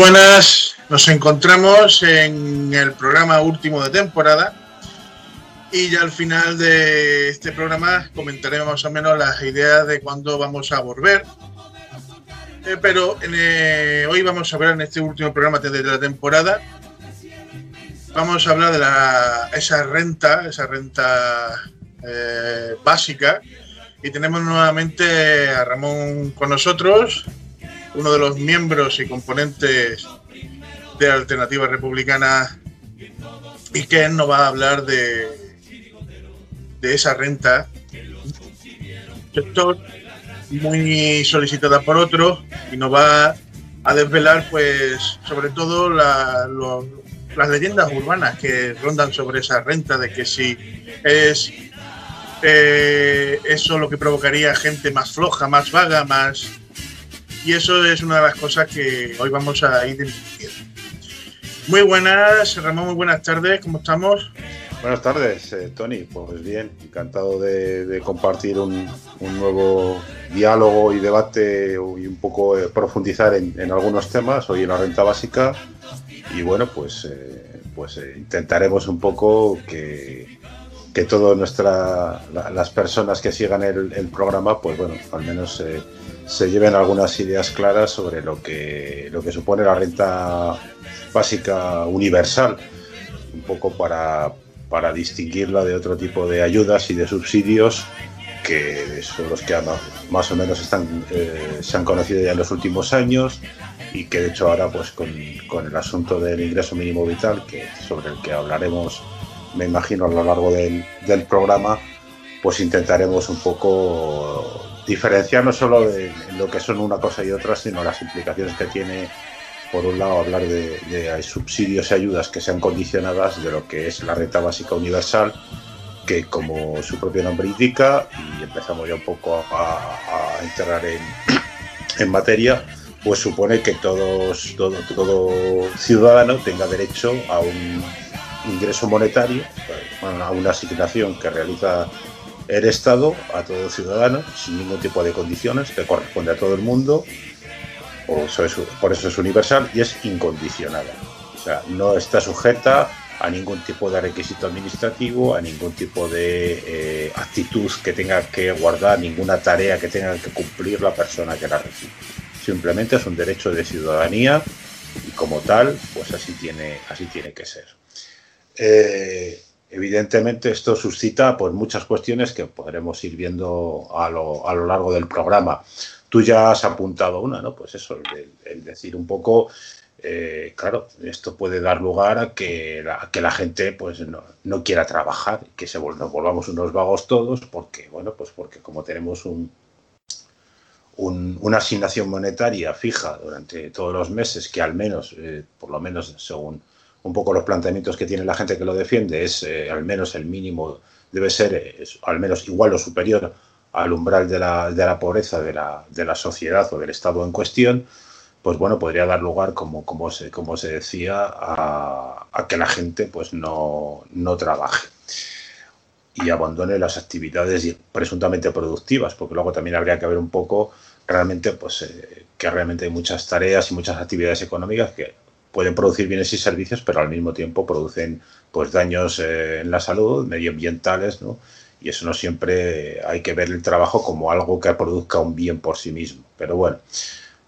Buenas, nos encontramos en el programa último de temporada. Y ya al final de este programa comentaremos más o menos las ideas de cuándo vamos a volver. Eh, pero eh, hoy vamos a ver en este último programa de la temporada, vamos a hablar de la, esa renta, esa renta eh, básica. Y tenemos nuevamente a Ramón con nosotros uno de los miembros y componentes de Alternativa Republicana y que nos va a hablar de, de esa renta, sector muy solicitada por otros y nos va a desvelar pues sobre todo las leyendas urbanas que rondan sobre esa renta de que si es eh, eso lo que provocaría gente más floja, más vaga, más y eso es una de las cosas que hoy vamos a ir. Muy buenas, Ramón, muy buenas tardes, ¿cómo estamos? Buenas tardes, eh, Tony. Pues bien, encantado de, compartir un, nuevo diálogo y debate y un poco eh, profundizar en, algunos temas, hoy en la renta básica. Y bueno, pues, eh, pues intentaremos un poco que, que todas las personas que sigan el, el, programa, pues bueno, al menos se lleven algunas ideas claras sobre lo que, lo que supone la renta básica universal, un poco para, para distinguirla de otro tipo de ayudas y de subsidios que son los que más o menos eh, se han conocido ya en los últimos años y que de hecho ahora pues con, con, el asunto del ingreso mínimo vital, que, sobre el que hablaremos me imagino a lo largo del, del programa, pues intentaremos un poco diferenciar no solo de lo que son una cosa y otra, sino las implicaciones que tiene, por un lado, hablar de, subsidios y ayudas que sean condicionadas de lo que es la renta básica universal, que como su propio nombre indica, y empezamos ya un poco a, entrar en, en, materia, pues supone que todos, todo, todo ciudadano tenga derecho a un ingreso monetario, a una asignación que realiza el Estado a todo ciudadano sin ningún tipo de condiciones, que corresponde a todo el mundo, por eso es, universal y es incondicionada. O sea, no está sujeta a ningún tipo de requisito administrativo, a ningún tipo de eh, actitud que tenga que guardar, ninguna tarea que tenga que cumplir la persona que la recibe. Simplemente es un derecho de ciudadanía y como tal, pues así tiene, así tiene que ser. Eh, Evidentemente esto suscita pues, muchas cuestiones que podremos ir viendo a lo, a lo largo del programa. Tú ya has apuntado una, ¿no? Pues eso, el, decir un poco, eh, claro, esto puede dar lugar a que la, que la gente pues no, no quiera trabajar, que se nos volvamos unos vagos todos, porque, bueno, pues porque como tenemos un, una asignación monetaria fija durante todos los meses, que al menos, eh, por lo menos según un poco los planteamientos que tiene la gente que lo defiende es eh, al menos el mínimo debe ser al menos igual o superior al umbral de la, de la pobreza de la, de la, sociedad o del Estado en cuestión, pues bueno, podría dar lugar, como, como, se, como se decía, a, a que la gente pues no, no, trabaje y abandone las actividades presuntamente productivas, porque luego también habría que ver un poco realmente pues eh, que realmente hay muchas tareas y muchas actividades económicas que pueden producir bienes y servicios, pero al mismo tiempo producen pues daños eh, en la salud, medioambientales, ¿no? Y eso no siempre hay que ver el trabajo como algo que produzca un bien por sí mismo. Pero bueno,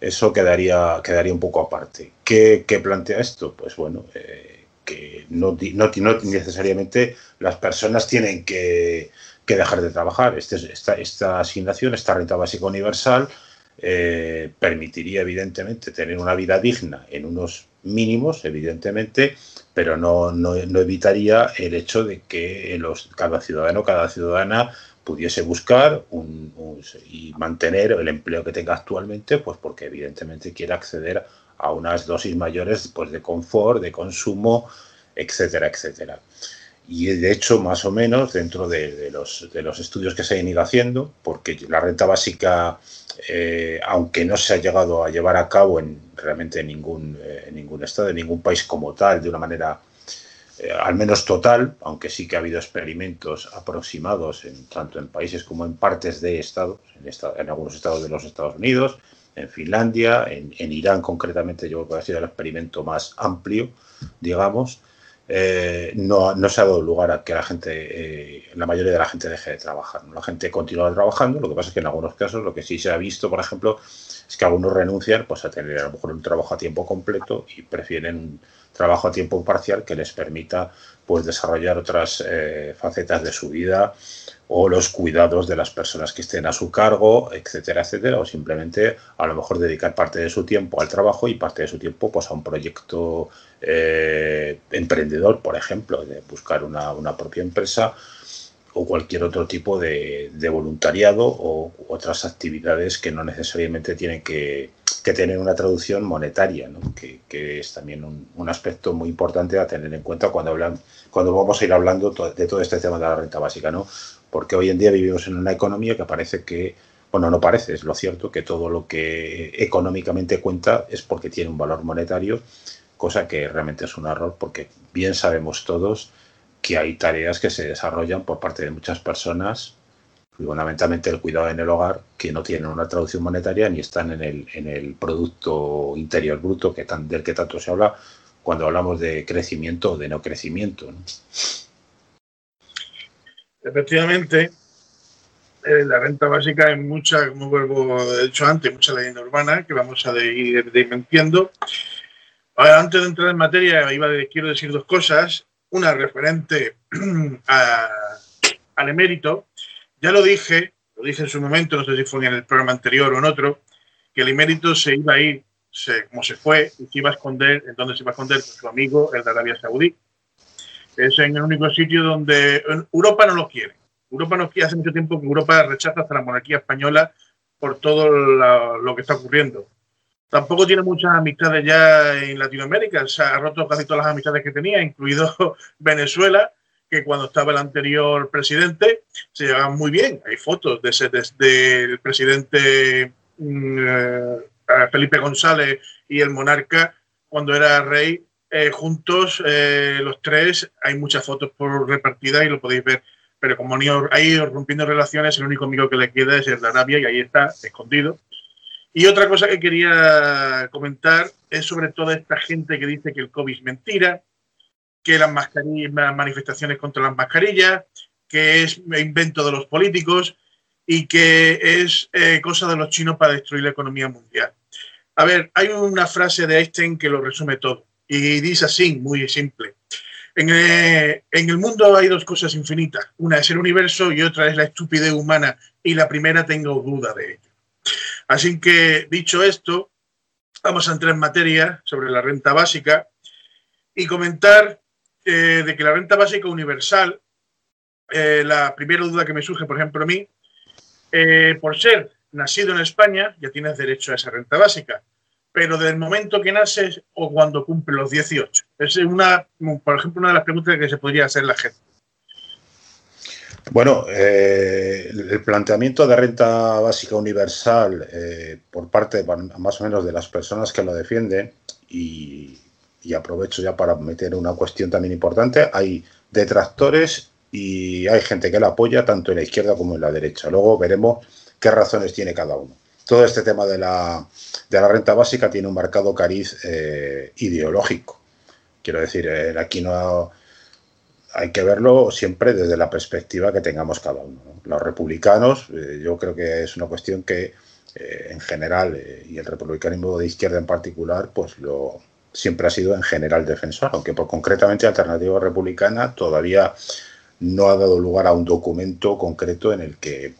eso quedaría, quedaría un poco aparte. ¿Qué, plantea esto? Pues bueno, eh, que no, no, necesariamente las personas tienen que, dejar de trabajar. Este, esta, esta asignación, esta renta básica universal, eh, permitiría evidentemente tener una vida digna en unos mínimos, evidentemente, pero no, no, evitaría el hecho de que cada ciudadano, cada ciudadana pudiese buscar y mantener el empleo que tenga actualmente, pues porque evidentemente quiere acceder a unas dosis mayores pues, de confort, de consumo, etcétera, etcétera. Y de hecho, más o menos, dentro de, los, de los estudios que se han ido haciendo, porque la renta básica eh, aunque no se ha llegado a llevar a cabo en realmente en ningún, eh, ningún estado, en ningún país como tal, de una manera eh, al menos total, aunque sí que ha habido experimentos aproximados en, tanto en países como en partes de estados, en, en algunos estados de los Estados Unidos, en Finlandia, en, Irán concretamente, yo creo que ha sido el experimento más amplio, digamos, eh, no, no, se ha dado lugar a que la gente, eh, la mayoría de la gente deje de trabajar. La gente continúa trabajando, lo que pasa es que en algunos casos lo que sí se ha visto, por ejemplo, es que algunos renuncian pues, a tener a lo mejor un trabajo a tiempo completo y prefieren un trabajo a tiempo parcial que les permita pues, desarrollar otras eh, facetas de su vida o los cuidados de las personas que estén a su cargo, etcétera, etcétera, o simplemente a lo mejor dedicar parte de su tiempo al trabajo y parte de su tiempo pues, a un proyecto eh, emprendedor, por ejemplo, de buscar una, propia empresa o cualquier otro tipo de, voluntariado o otras actividades que no necesariamente tienen que, tener una traducción monetaria, que, es también un, aspecto muy importante a tener en cuenta cuando, hablan, cuando vamos a ir hablando de todo este tema de la renta básica. ¿no? Porque hoy en día vivimos en una economía que parece que, bueno, no parece, es lo cierto, que todo lo que económicamente cuenta es porque tiene un valor monetario, cosa que realmente es un error, porque bien sabemos todos que hay tareas que se desarrollan por parte de muchas personas, fundamentalmente el cuidado en el hogar, que no tienen una traducción monetaria ni están en el, en el Producto Interior Bruto que tan, del que tanto se habla cuando hablamos de crecimiento o de no crecimiento. Efectivamente, eh, la renta básica es mucha, como vuelvo he dicho antes, mucha leyenda urbana que vamos a ir desmintiendo. Ahora, antes de entrar en materia, iba quiero decir dos cosas. Una referente al emérito. Ya lo dije, lo dije en su momento, no sé si fue en el programa anterior o en otro, que el emérito se iba a ir, como se fue, y se iba a esconder, ¿en dónde se iba a esconder? Con su amigo, el de Arabia Saudí es en el único sitio donde Europa no lo quiere. Europa no quiere, hace mucho tiempo que Europa rechaza hasta la monarquía española por todo lo que está ocurriendo. Tampoco tiene muchas amistades ya en Latinoamérica, se ha roto casi todas las amistades que tenía, incluido Venezuela, que cuando estaba el anterior presidente se llevaban muy bien. Hay fotos de ese, presidente mm, eh, Felipe González y el monarca cuando era rey eh, juntos, eh, los tres, hay muchas fotos por repartida y lo podéis ver, pero como han rompiendo relaciones, el único amigo que le queda es el de Arabia y ahí está, escondido. Y otra cosa que quería comentar es sobre toda esta gente que dice que el COVID es mentira, que las manifestaciones contra las mascarillas, que es invento de los políticos y que es eh, cosa de los chinos para destruir la economía mundial. A ver, hay una frase de Einstein que lo resume todo y dice así, muy simple. Eh, en, el mundo hay dos cosas infinitas. Una es el universo y otra es la estupidez humana. Y la primera tengo duda de ello. Así que, dicho esto, vamos a entrar en materia sobre la renta básica y comentar eh, de que la renta básica universal, eh, la primera duda que me surge, por ejemplo, a mí, por ser nacido en España, ya tienes derecho a esa renta básica pero del momento que naces o cuando cumple los 18. Es una, por ejemplo, una de las preguntas que se podría hacer la gente. Bueno, eh, el planteamiento de renta básica universal eh, por parte más o menos de las personas que lo defienden, y, aprovecho ya para meter una cuestión también importante, hay detractores y hay gente que la apoya tanto en la izquierda como en la derecha. Luego veremos qué razones tiene cada uno todo este tema de la, de la renta básica tiene un marcado cariz eh, ideológico. Quiero decir, eh, aquí no hay que verlo siempre desde la perspectiva que tengamos cada uno. Los republicanos, eh, yo creo que es una cuestión que en general, y el republicanismo de izquierda en particular, pues lo siempre ha sido en general defensor, aunque por concretamente Alternativa Republicana todavía no ha dado lugar a un documento concreto en el que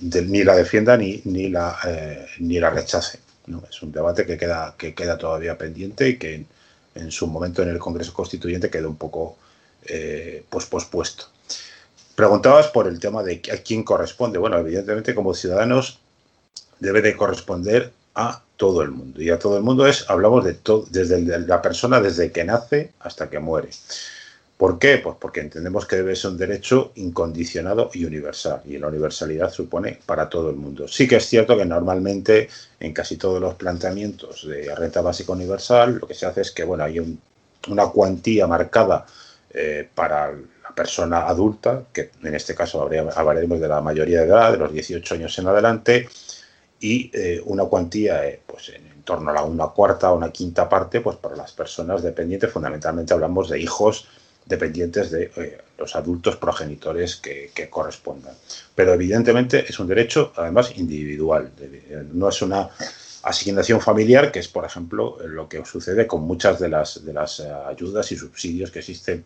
ni la defienda ni, ni, la, eh, ni la rechace. ¿no? Es un debate que queda, que queda todavía pendiente y que en, su momento en el Congreso Constituyente quedó un poco eh, pues, pospuesto. Preguntabas por el tema de a quién corresponde. Bueno, evidentemente como ciudadanos debe de corresponder a todo el mundo. Y a todo el mundo es, hablamos de todo, desde la persona desde que nace hasta que muere. ¿Por qué? Pues porque entendemos que debe ser un derecho incondicionado y universal, y la universalidad supone para todo el mundo. Sí que es cierto que normalmente en casi todos los planteamientos de renta básica universal lo que se hace es que bueno, hay una cuantía marcada eh, para la persona adulta, que en este caso hablaremos de la mayoría de edad, de los 18 años en adelante, y eh, una cuantía eh, pues en, torno a la una cuarta o una quinta parte pues para las personas dependientes, fundamentalmente hablamos de hijos dependientes de eh, los adultos progenitores que, correspondan. Pero evidentemente es un derecho, además, individual. No es una asignación familiar, que es, por ejemplo, lo que sucede con muchas de las, de las ayudas y subsidios que existen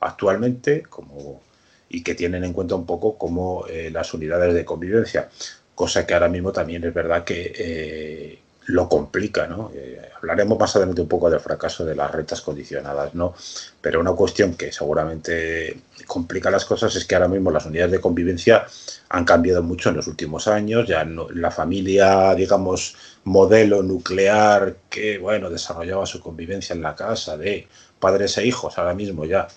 actualmente como, y que tienen en cuenta un poco como las unidades de convivencia cosa que ahora mismo también es verdad que eh, lo complica, ¿no? Eh, hablaremos más adelante un poco del fracaso de las rentas condicionadas, ¿no? Pero una cuestión que seguramente complica las cosas es que ahora mismo las unidades de convivencia han cambiado mucho en los últimos años, ya la familia, digamos, modelo nuclear que, bueno, desarrollaba su convivencia en la casa de padres e hijos, ahora mismo ya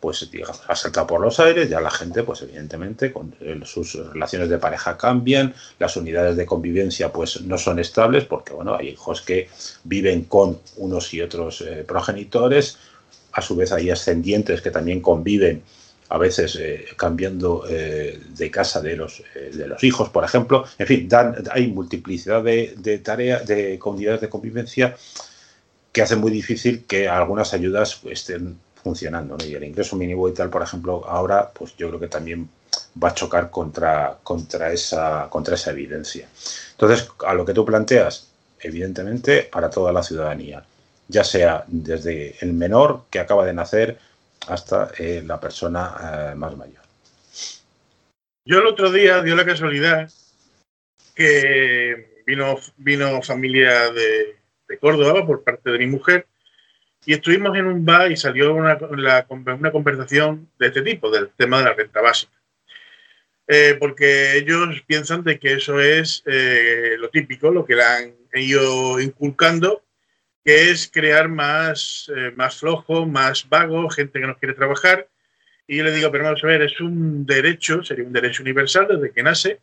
pues digamos, ha por los aires, ya la gente, pues evidentemente, con eh, sus relaciones de pareja cambian, las unidades de convivencia pues no son estables, porque bueno, hay hijos que viven con unos y otros eh, progenitores, a su vez hay ascendientes que también conviven a veces eh, cambiando de casa de los, de los hijos, por ejemplo. En fin, hay multiplicidad de, de tareas, de unidades de convivencia que hacen muy difícil que algunas ayudas estén funcionando. Y el ingreso mínimo vital, por ejemplo, ahora, pues yo creo que también va a chocar contra, contra, esa, contra esa evidencia. Entonces, a lo que tú planteas, evidentemente, para toda la ciudadanía, ya sea desde el menor que acaba de nacer hasta eh, la persona eh, más mayor. Yo el otro día dio la casualidad que vino, vino familia de, de Córdoba por parte de mi mujer y estuvimos en un bar y salió una, una conversación de este tipo, del tema de la renta básica. Eh, porque ellos piensan de que eso es eh, lo típico, lo que le han ido inculcando, que es crear más, eh, más flojo, más vago, gente que no quiere trabajar. Y yo le digo, pero vamos a ver, es un derecho, sería un derecho universal desde que nace.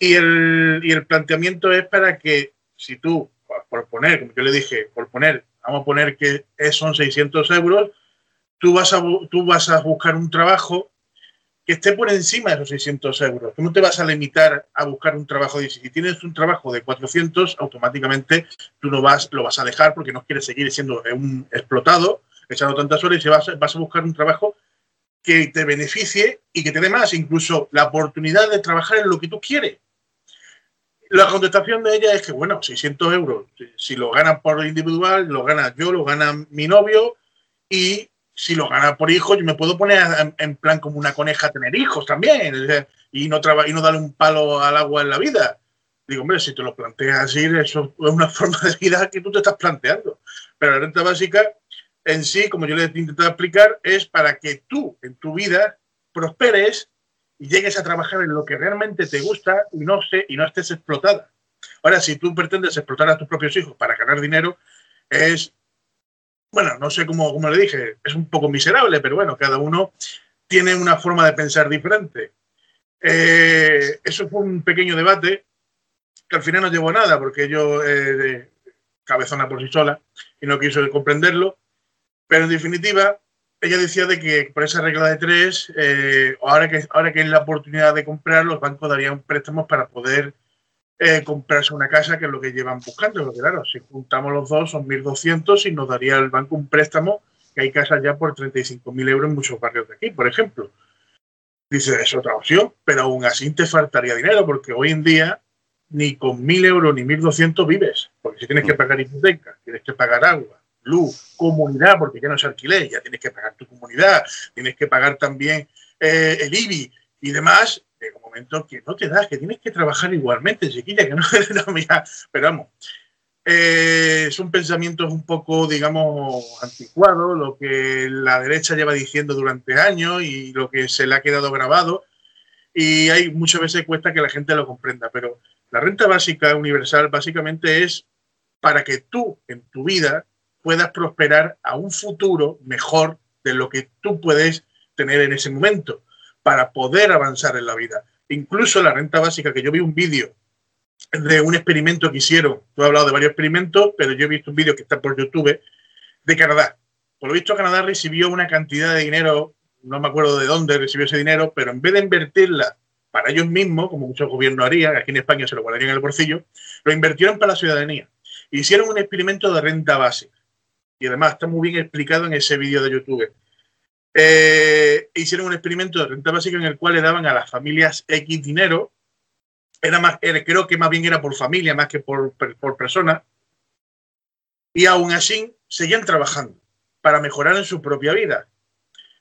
Y el, y el planteamiento es para que si tú, por poner, como yo le dije, por poner vamos a poner que son 600 euros, tú vas, a, tú vas a buscar un trabajo que esté por encima de esos 600 euros. Tú no te vas a limitar a buscar un trabajo de si tienes un trabajo de 400, automáticamente tú no vas, lo vas a dejar porque no quieres seguir siendo un explotado, echando tantas horas y vas, vas a buscar un trabajo que te beneficie y que te dé más, incluso la oportunidad de trabajar en lo que tú quieres. La contestación de ella es que, bueno, 600 euros, si lo gana por individual, lo gana yo, lo gana mi novio, y si lo gana por hijos, yo me puedo poner en, plan como una coneja a tener hijos también, y no, y no darle un palo al agua en la vida. Digo, hombre, si te lo planteas así, eso es una forma de vida que tú te estás planteando. Pero la renta básica en sí, como yo le he intentado explicar, es para que tú en tu vida prosperes y llegues a trabajar en lo que realmente te gusta y no, sé, y no estés explotada. Ahora, si tú pretendes explotar a tus propios hijos para ganar dinero, es, bueno, no sé cómo, cómo le dije, es un poco miserable, pero bueno, cada uno tiene una forma de pensar diferente. Eh, eso fue un pequeño debate que al final no llevó a nada, porque yo, eh, cabezona por sí sola, y no quiso comprenderlo, pero en definitiva, ella decía de que por esa regla de tres, eh, ahora, que, ahora que es la oportunidad de comprar, los bancos darían préstamos para poder eh, comprarse una casa, que es lo que llevan buscando. Porque claro, si juntamos los dos son 1.200 y nos daría el banco un préstamo, que hay casas ya por 35.000 euros en muchos barrios de aquí, por ejemplo. Dice, es otra opción, pero aún así te faltaría dinero, porque hoy en día ni con 1.000 euros ni 1.200 vives, porque si tienes que pagar hipoteca, tienes que pagar agua, luz, comunidad, porque ya no es alquiler, ya tienes que pagar tu comunidad, tienes que pagar también eh, el IBI y demás, llega un momento que no te das, que tienes que trabajar igualmente, chiquilla, que no, no mira, pero vamos, eh, son pensamientos un poco, digamos, anticuados, lo que la derecha lleva diciendo durante años y lo que se le ha quedado grabado, y hay muchas veces cuesta que la gente lo comprenda, pero la renta básica universal básicamente es para que tú en tu vida puedas prosperar a un futuro mejor de lo que tú puedes tener en ese momento para poder avanzar en la vida. Incluso la renta básica, que yo vi un vídeo de un experimento que hicieron, tú has hablado de varios experimentos, pero yo he visto un vídeo que está por YouTube de Canadá. Por lo visto, Canadá recibió una cantidad de dinero, no me acuerdo de dónde recibió ese dinero, pero en vez de invertirla para ellos mismos, como muchos gobiernos harían, aquí en España se lo guardarían en el bolsillo, lo invirtieron para la ciudadanía. Hicieron un experimento de renta básica. Y además está muy bien explicado en ese vídeo de YouTube. Eh, hicieron un experimento de renta básica en el cual le daban a las familias X dinero. Era más, creo que más bien era por familia, más que por, por persona. Y aún así seguían trabajando para mejorar en su propia vida.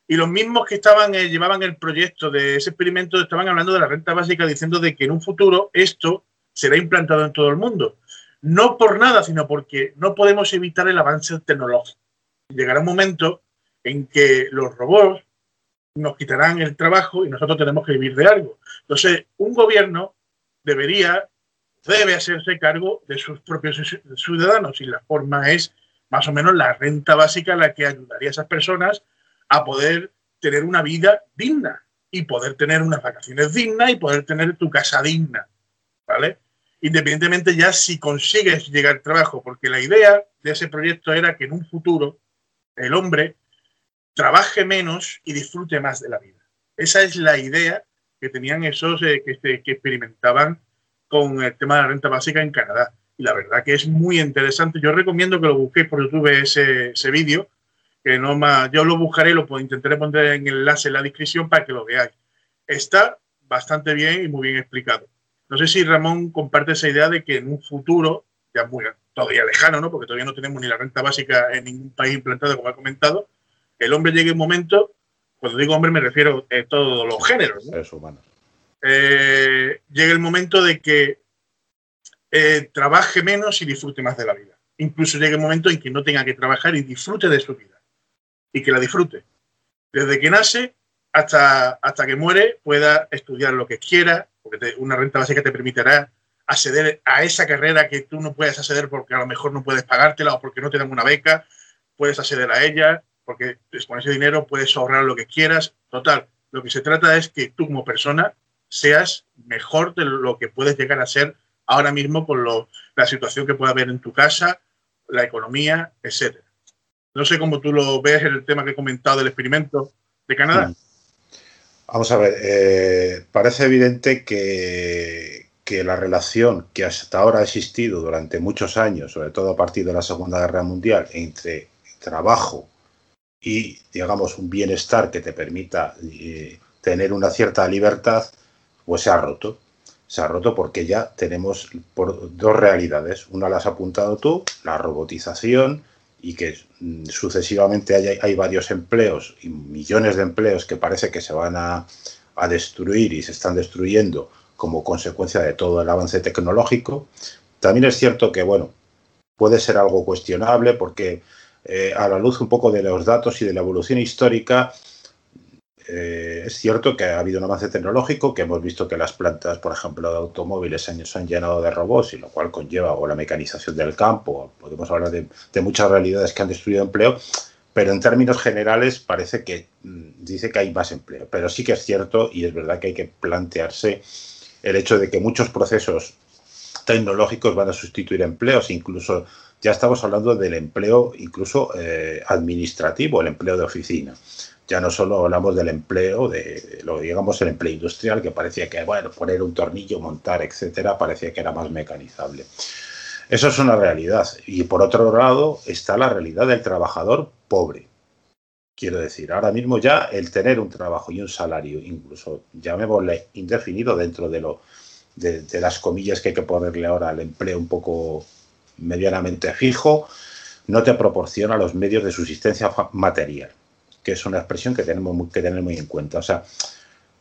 Y los mismos que estaban eh, llevaban el proyecto de ese experimento estaban hablando de la renta básica diciendo de que en un futuro esto será implantado en todo el mundo. No por nada, sino porque no podemos evitar el avance tecnológico. Llegará un momento en que los robots nos quitarán el trabajo y nosotros tenemos que vivir de algo. Entonces, un gobierno debería, debe hacerse cargo de sus propios ciudadanos y la forma es más o menos la renta básica la que ayudaría a esas personas a poder tener una vida digna y poder tener unas vacaciones dignas y poder tener tu casa digna, ¿vale? Independientemente ya si consigues llegar al trabajo, porque la idea de ese proyecto era que en un futuro el hombre trabaje menos y disfrute más de la vida. Esa es la idea que tenían esos eh, que, experimentaban con el tema de la renta básica en Canadá. Y la verdad que es muy interesante. Yo recomiendo que lo busquéis por YouTube ese, ese vídeo, que no más, yo lo buscaré, lo intentaré poner en el enlace en la descripción para que lo veáis. Está bastante bien y muy bien explicado. No sé si Ramón comparte esa idea de que en un futuro, ya muy todavía lejano, ¿no? porque todavía no tenemos ni la renta básica en ningún país implantado, como ha comentado, el hombre llegue un momento, cuando digo hombre me refiero a todos los géneros, ¿no? Eh, llegue el momento de que eh, trabaje menos y disfrute más de la vida. Incluso llegue el momento en que no tenga que trabajar y disfrute de su vida y que la disfrute. Desde que nace hasta, hasta que muere pueda estudiar lo que quiera, porque una renta básica te permitirá acceder a esa carrera que tú no puedes acceder porque a lo mejor no puedes pagártela o porque no te dan una beca, puedes acceder a ella, porque con ese dinero puedes ahorrar lo que quieras. Total, lo que se trata es que tú como persona seas mejor de lo que puedes llegar a ser ahora mismo con lo, la situación que pueda haber en tu casa, la economía, etcétera. No sé cómo tú lo ves en el tema que he comentado del experimento de Canadá. Mm. Vamos a ver, eh, parece evidente que, que, la relación que hasta ahora ha existido durante muchos años, sobre todo a partir de la Segunda Guerra Mundial, entre trabajo y, digamos, un bienestar que te permita eh, tener una cierta libertad, pues se ha roto. Se ha roto porque ya tenemos por dos realidades. Una la has apuntado tú, la robotización, y que mm, sucesivamente hay, hay, varios empleos y millones de empleos que parece que se van a, a, destruir y se están destruyendo como consecuencia de todo el avance tecnológico. También es cierto que, bueno, puede ser algo cuestionable porque eh, a la luz un poco de los datos y de la evolución histórica, eh, es cierto que ha habido un avance tecnológico, que hemos visto que las plantas, por ejemplo, de automóviles se han llenado de robots, y lo cual conlleva o la mecanización del campo, podemos hablar de, muchas realidades que han destruido empleo, pero en términos generales parece que mm, dice que hay más empleo. Pero sí que es cierto y es verdad que hay que plantearse el hecho de que muchos procesos tecnológicos van a sustituir empleos, incluso ya estamos hablando del empleo incluso eh, administrativo, el empleo de oficina. Ya no solo hablamos del empleo, de lo digamos el empleo industrial, que parecía que, bueno, poner un tornillo, montar, etcétera, parecía que era más mecanizable. Eso es una realidad. Y por otro lado está la realidad del trabajador pobre. Quiero decir, ahora mismo ya el tener un trabajo y un salario, incluso llamémosle indefinido dentro de, lo, de, de las comillas que hay que ponerle ahora al empleo un poco medianamente fijo, no te proporciona los medios de subsistencia material que es una expresión que tenemos que tener muy en cuenta. O sea,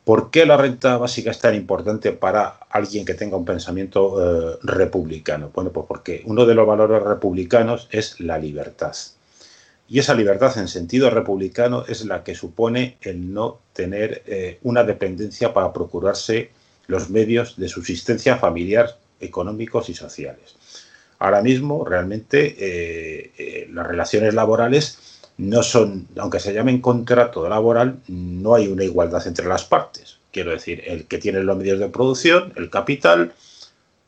¿por qué la renta básica es tan importante para alguien que tenga un pensamiento eh, republicano? Bueno, pues porque uno de los valores republicanos es la libertad. Y esa libertad en sentido republicano es la que supone el no tener eh, una dependencia para procurarse los medios de subsistencia familiar, económicos y sociales. Ahora mismo, realmente, eh, las relaciones laborales no son, aunque se llamen contrato laboral, no hay una igualdad entre las partes. Quiero decir, el que tiene los medios de producción, el capital,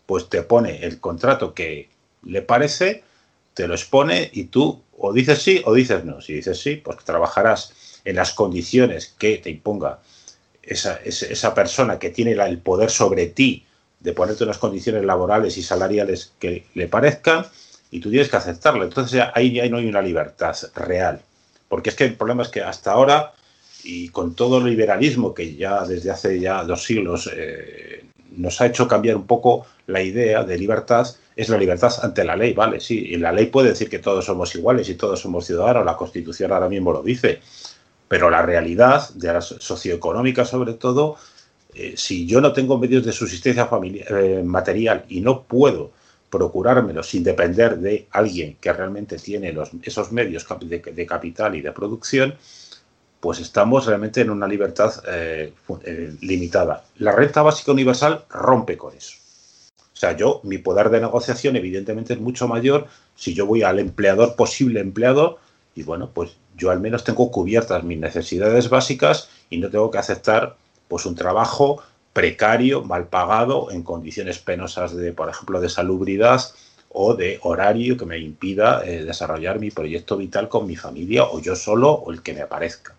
pues te pone el contrato que le parece, te lo expone y tú o dices sí o dices no. Si dices sí, pues trabajarás en las condiciones que te imponga esa, esa, persona que tiene el poder sobre ti de ponerte unas condiciones laborales y salariales que le parezcan y tú tienes que aceptarlo. Entonces ahí ya no hay una libertad real. Porque es que el problema es que hasta ahora, y con todo el liberalismo que ya desde hace ya dos siglos eh, nos ha hecho cambiar un poco la idea de libertad, es la libertad ante la ley, ¿vale? Sí, y la ley puede decir que todos somos iguales y todos somos ciudadanos, la Constitución ahora mismo lo dice, pero la realidad de la socioeconómica sobre todo, eh, si yo no tengo medios de subsistencia familiar, eh, material y no puedo procurármelo sin depender de alguien que realmente tiene los, esos medios de, capital y de producción, pues estamos realmente en una libertad eh, limitada. La renta básica universal rompe con eso. O sea, yo, mi poder de negociación evidentemente es mucho mayor si yo voy al empleador, posible empleador, y bueno, pues yo al menos tengo cubiertas mis necesidades básicas y no tengo que aceptar pues un trabajo precario, mal pagado, en condiciones penosas de, por ejemplo, de salubridad o de horario que me impida eh, desarrollar mi proyecto vital con mi familia o yo solo o el que me aparezca.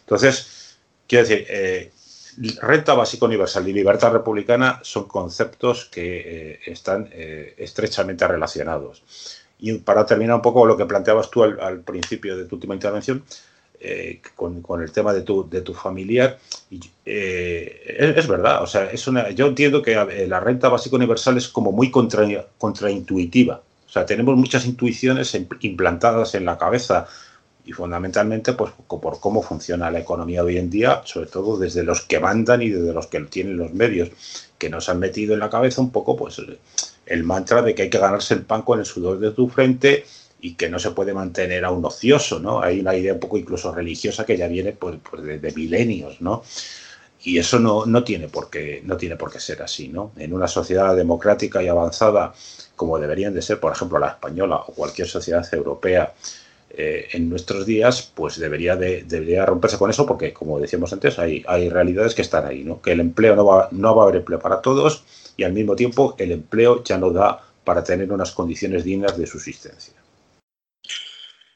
Entonces, quiero decir, eh, renta básica universal y libertad republicana son conceptos que eh, están estrechamente relacionados. Y para terminar un poco lo que planteabas tú al, principio de tu última intervención, eh, con, el tema de tu, de tu familiar, es, verdad, o sea, es una, yo entiendo que la renta básica universal es como muy contra, contraintuitiva. O sea, tenemos muchas intuiciones implantadas en la cabeza y fundamentalmente pues, por cómo funciona la economía hoy en día, sobre todo desde los que mandan y desde los que tienen los medios, que nos han metido en la cabeza un poco pues, el mantra de que hay que ganarse el pan con el sudor de tu frente y que no se puede mantener a un ocioso, ¿no? Hay una idea un poco incluso religiosa que ya viene pues, pues de, milenios, ¿no? Y eso no, no, tiene por qué, no tiene por qué ser así, ¿no? En una sociedad democrática y avanzada como deberían de ser, por ejemplo, la española o cualquier sociedad europea, eh, en nuestros días, pues debería, de, debería romperse con eso porque, como decíamos antes, hay, hay realidades que están ahí, ¿no? Que el empleo no va, no va a haber empleo para todos y al mismo tiempo el empleo ya no da para tener unas condiciones dignas de subsistencia.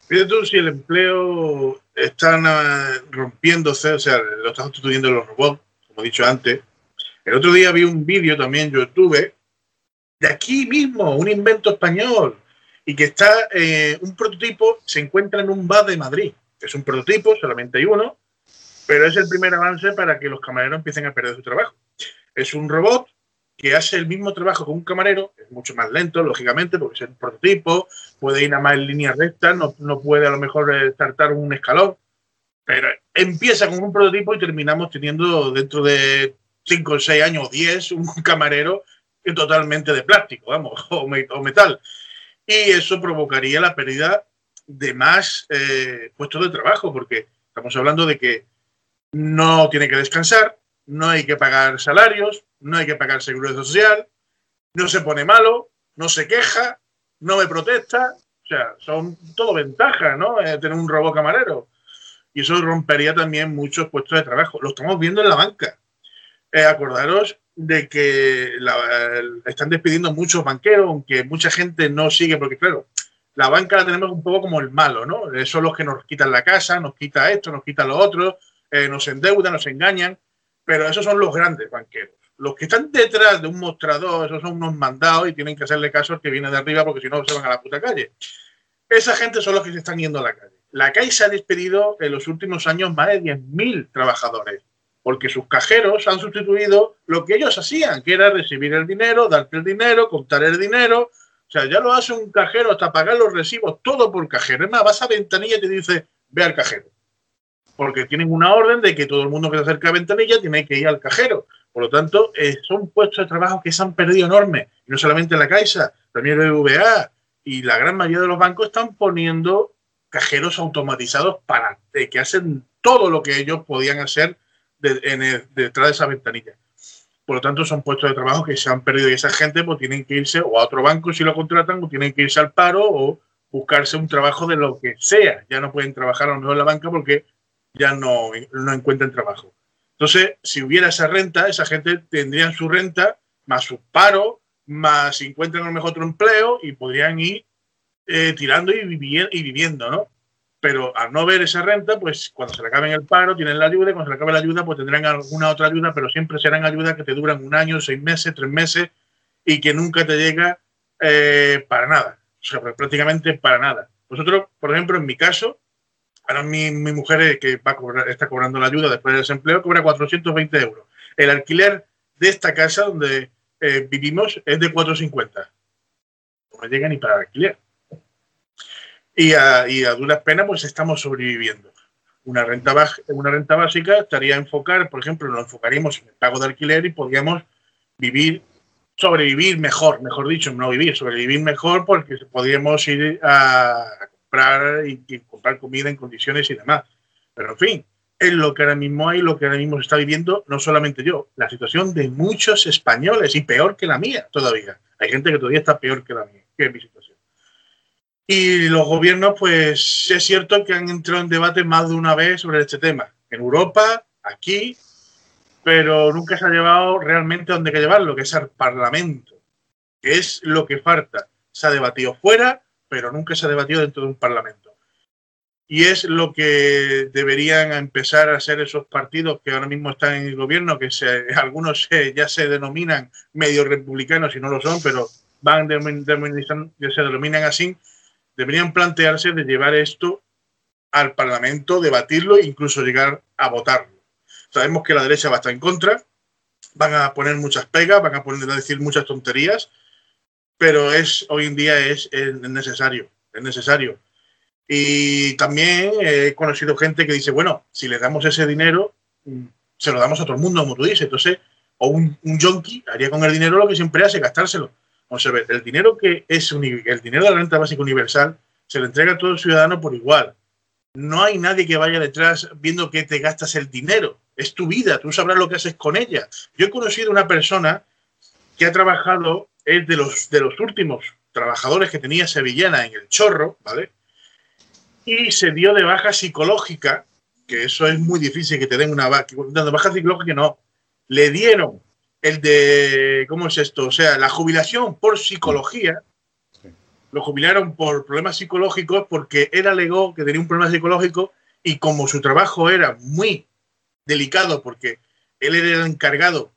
Fíjate tú, si el empleo están eh, rompiéndose, o sea, lo están sustituyendo los robots, como he dicho antes. El otro día vi un vídeo también yo tuve de aquí mismo, un invento español, y que está eh, un prototipo, se encuentra en un bar de Madrid. Es un prototipo, solamente hay uno, pero es el primer avance para que los camareros empiecen a perder su trabajo. Es un robot que hace el mismo trabajo que un camarero, es mucho más lento, lógicamente, porque es un prototipo, puede ir nada más en línea recta, no, no puede a lo mejor eh, saltar un escalón, pero empieza con un prototipo y terminamos teniendo dentro de 5 o 6 años o 10 un camarero totalmente de plástico, vamos, o metal. Y eso provocaría la pérdida de más eh, puestos de trabajo, porque estamos hablando de que no tiene que descansar, no hay que pagar salarios, no hay que pagar seguridad social, no se pone malo, no se queja, no me protesta, o sea, son todo ventajas, ¿no? Eh, tener un robot camarero. Y eso rompería también muchos puestos de trabajo. Lo estamos viendo en la banca. Eh, acordaros de que están despidiendo muchos banqueros, aunque mucha gente no sigue, porque claro, la banca la tenemos un poco como el malo, ¿no? Son los que nos quitan la casa, nos quita esto, nos quita lo otro, eh, nos endeudan, nos engañan, pero esos son los grandes banqueros. Los que están detrás de un mostrador, esos son unos mandados y tienen que hacerle caso al que viene de arriba porque si no se van a la puta calle. Esa gente son los que se están yendo a la calle. La Caixa ha despedido en los últimos años más de 10.000 trabajadores porque sus cajeros han sustituido lo que ellos hacían, que era recibir el dinero, darte el dinero, contar el dinero. O sea, ya lo hace un cajero hasta pagar los recibos, todo por cajero. Es más, vas a ventanilla y te dice, ve al cajero. Porque tienen una orden de que todo el mundo que se acerca a ventanilla tiene que ir al cajero. Por lo tanto, eh, son puestos de trabajo que se han perdido enormes. No solamente la Caixa, también el BVA y la gran mayoría de los bancos están poniendo cajeros automatizados para eh, que hacen todo lo que ellos podían hacer detrás de esa ventanilla. Por lo tanto, son puestos de trabajo que se han perdido y esa gente pues tienen que irse o a otro banco si lo contratan o tienen que irse al paro o buscarse un trabajo de lo que sea. Ya no pueden trabajar a lo mejor en la banca porque ya no, no encuentran trabajo. Entonces, si hubiera esa renta, esa gente tendría su renta más su paro, más si encuentran a mejor otro empleo y podrían ir eh, tirando y, viviendo, ¿no? pero al no ver esa renta, pues cuando se le acabe el paro tienen la ayuda y cuando se le acabe la ayuda, pues tendrán alguna otra ayuda, pero siempre serán ayudas que te duran un año, seis meses, tres meses y que nunca te llega eh, para nada, o sea, prácticamente para nada. Vosotros, por ejemplo, en mi caso, ahora mi, mi mujer que va a cobrar, está cobrando la ayuda después del desempleo, cobra 420 euros. El alquiler de esta casa donde eh, vivimos es de 450. No llega ni para el alquiler y a, duras penas pues estamos sobreviviendo. Una renta, una renta básica estaría enfocar, por ejemplo, nos enfocaríamos en el pago de alquiler y podríamos vivir, sobrevivir mejor, mejor dicho, no vivir, sobrevivir mejor porque podríamos ir a comprar y, comprar comida en condiciones y demás. Pero en fin, es lo que ahora mismo hay, lo que ahora mismo se está viviendo, no solamente yo, la situación de muchos españoles y peor que la mía todavía. Hay gente que todavía está peor que la mía, que mi situación. Y los gobiernos, pues es cierto que han entrado en debate más de una vez sobre este tema. En Europa, aquí, pero nunca se ha llevado realmente donde hay que llevarlo, que es al Parlamento, que es lo que falta. Se ha debatido fuera, pero nunca se ha debatido dentro de un Parlamento. Y es lo que deberían empezar a hacer esos partidos que ahora mismo están en el gobierno, que se, algunos ya se denominan medio republicanos y no lo son, pero van ya se denominan así, deberían plantearse de llevar esto al Parlamento, debatirlo e incluso llegar a votarlo. Sabemos que la derecha va a estar en contra, van a poner muchas pegas, van a poner a decir muchas tonterías, pero es hoy en día es, necesario, es necesario. Y también he conocido gente que dice, bueno, si le damos ese dinero, mm, se lo damos a todo el mundo, como tú dices. Entonces, o un, un haría con el dinero lo que siempre hace, gastárselo. Vamos a ver, el dinero que es el dinero de la renta básica universal se le entrega a todo el ciudadano por igual. No hay nadie que vaya detrás viendo que te gastas el dinero. Es tu vida, tú sabrás lo que haces con ella. Yo he conocido una persona que ha trabajado, es de los, de los últimos trabajadores que tenía Sevillana en el Chorro, ¿vale? Y se dio de baja psicológica, que eso es muy difícil que te den una baja, baja psicológica, no. Le dieron el de, ¿cómo es esto? O sea, la jubilación por psicología, lo jubilaron por problemas psicológicos porque él alegó que tenía un problema psicológico y como su trabajo era muy delicado porque él era el encargado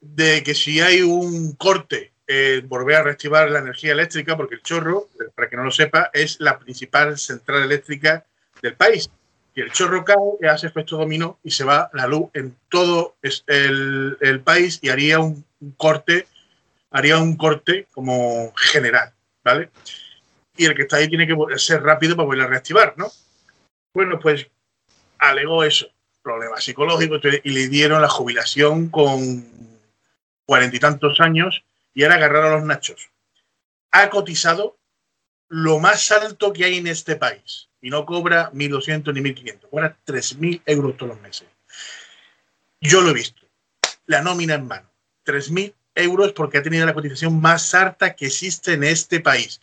de que si hay un corte, eh, volver a reactivar la energía eléctrica, porque el chorro, para que no lo sepa, es la principal central eléctrica del país y el chorro cae, hace efecto dominó y se va la luz en todo el, el país y haría un, corte, haría un corte como general, ¿vale? Y el que está ahí tiene que ser rápido para volver a reactivar, ¿no? Bueno, pues alegó eso, problemas psicológicos, y le dieron la jubilación con cuarenta y tantos años y ahora agarraron a los nachos. Ha cotizado lo más alto que hay en este país y no cobra 1.200 ni 1.500, cobra 3.000 euros todos los meses. Yo lo he visto. La nómina en mano. 3.000 euros porque ha tenido la cotización más alta que existe en este país.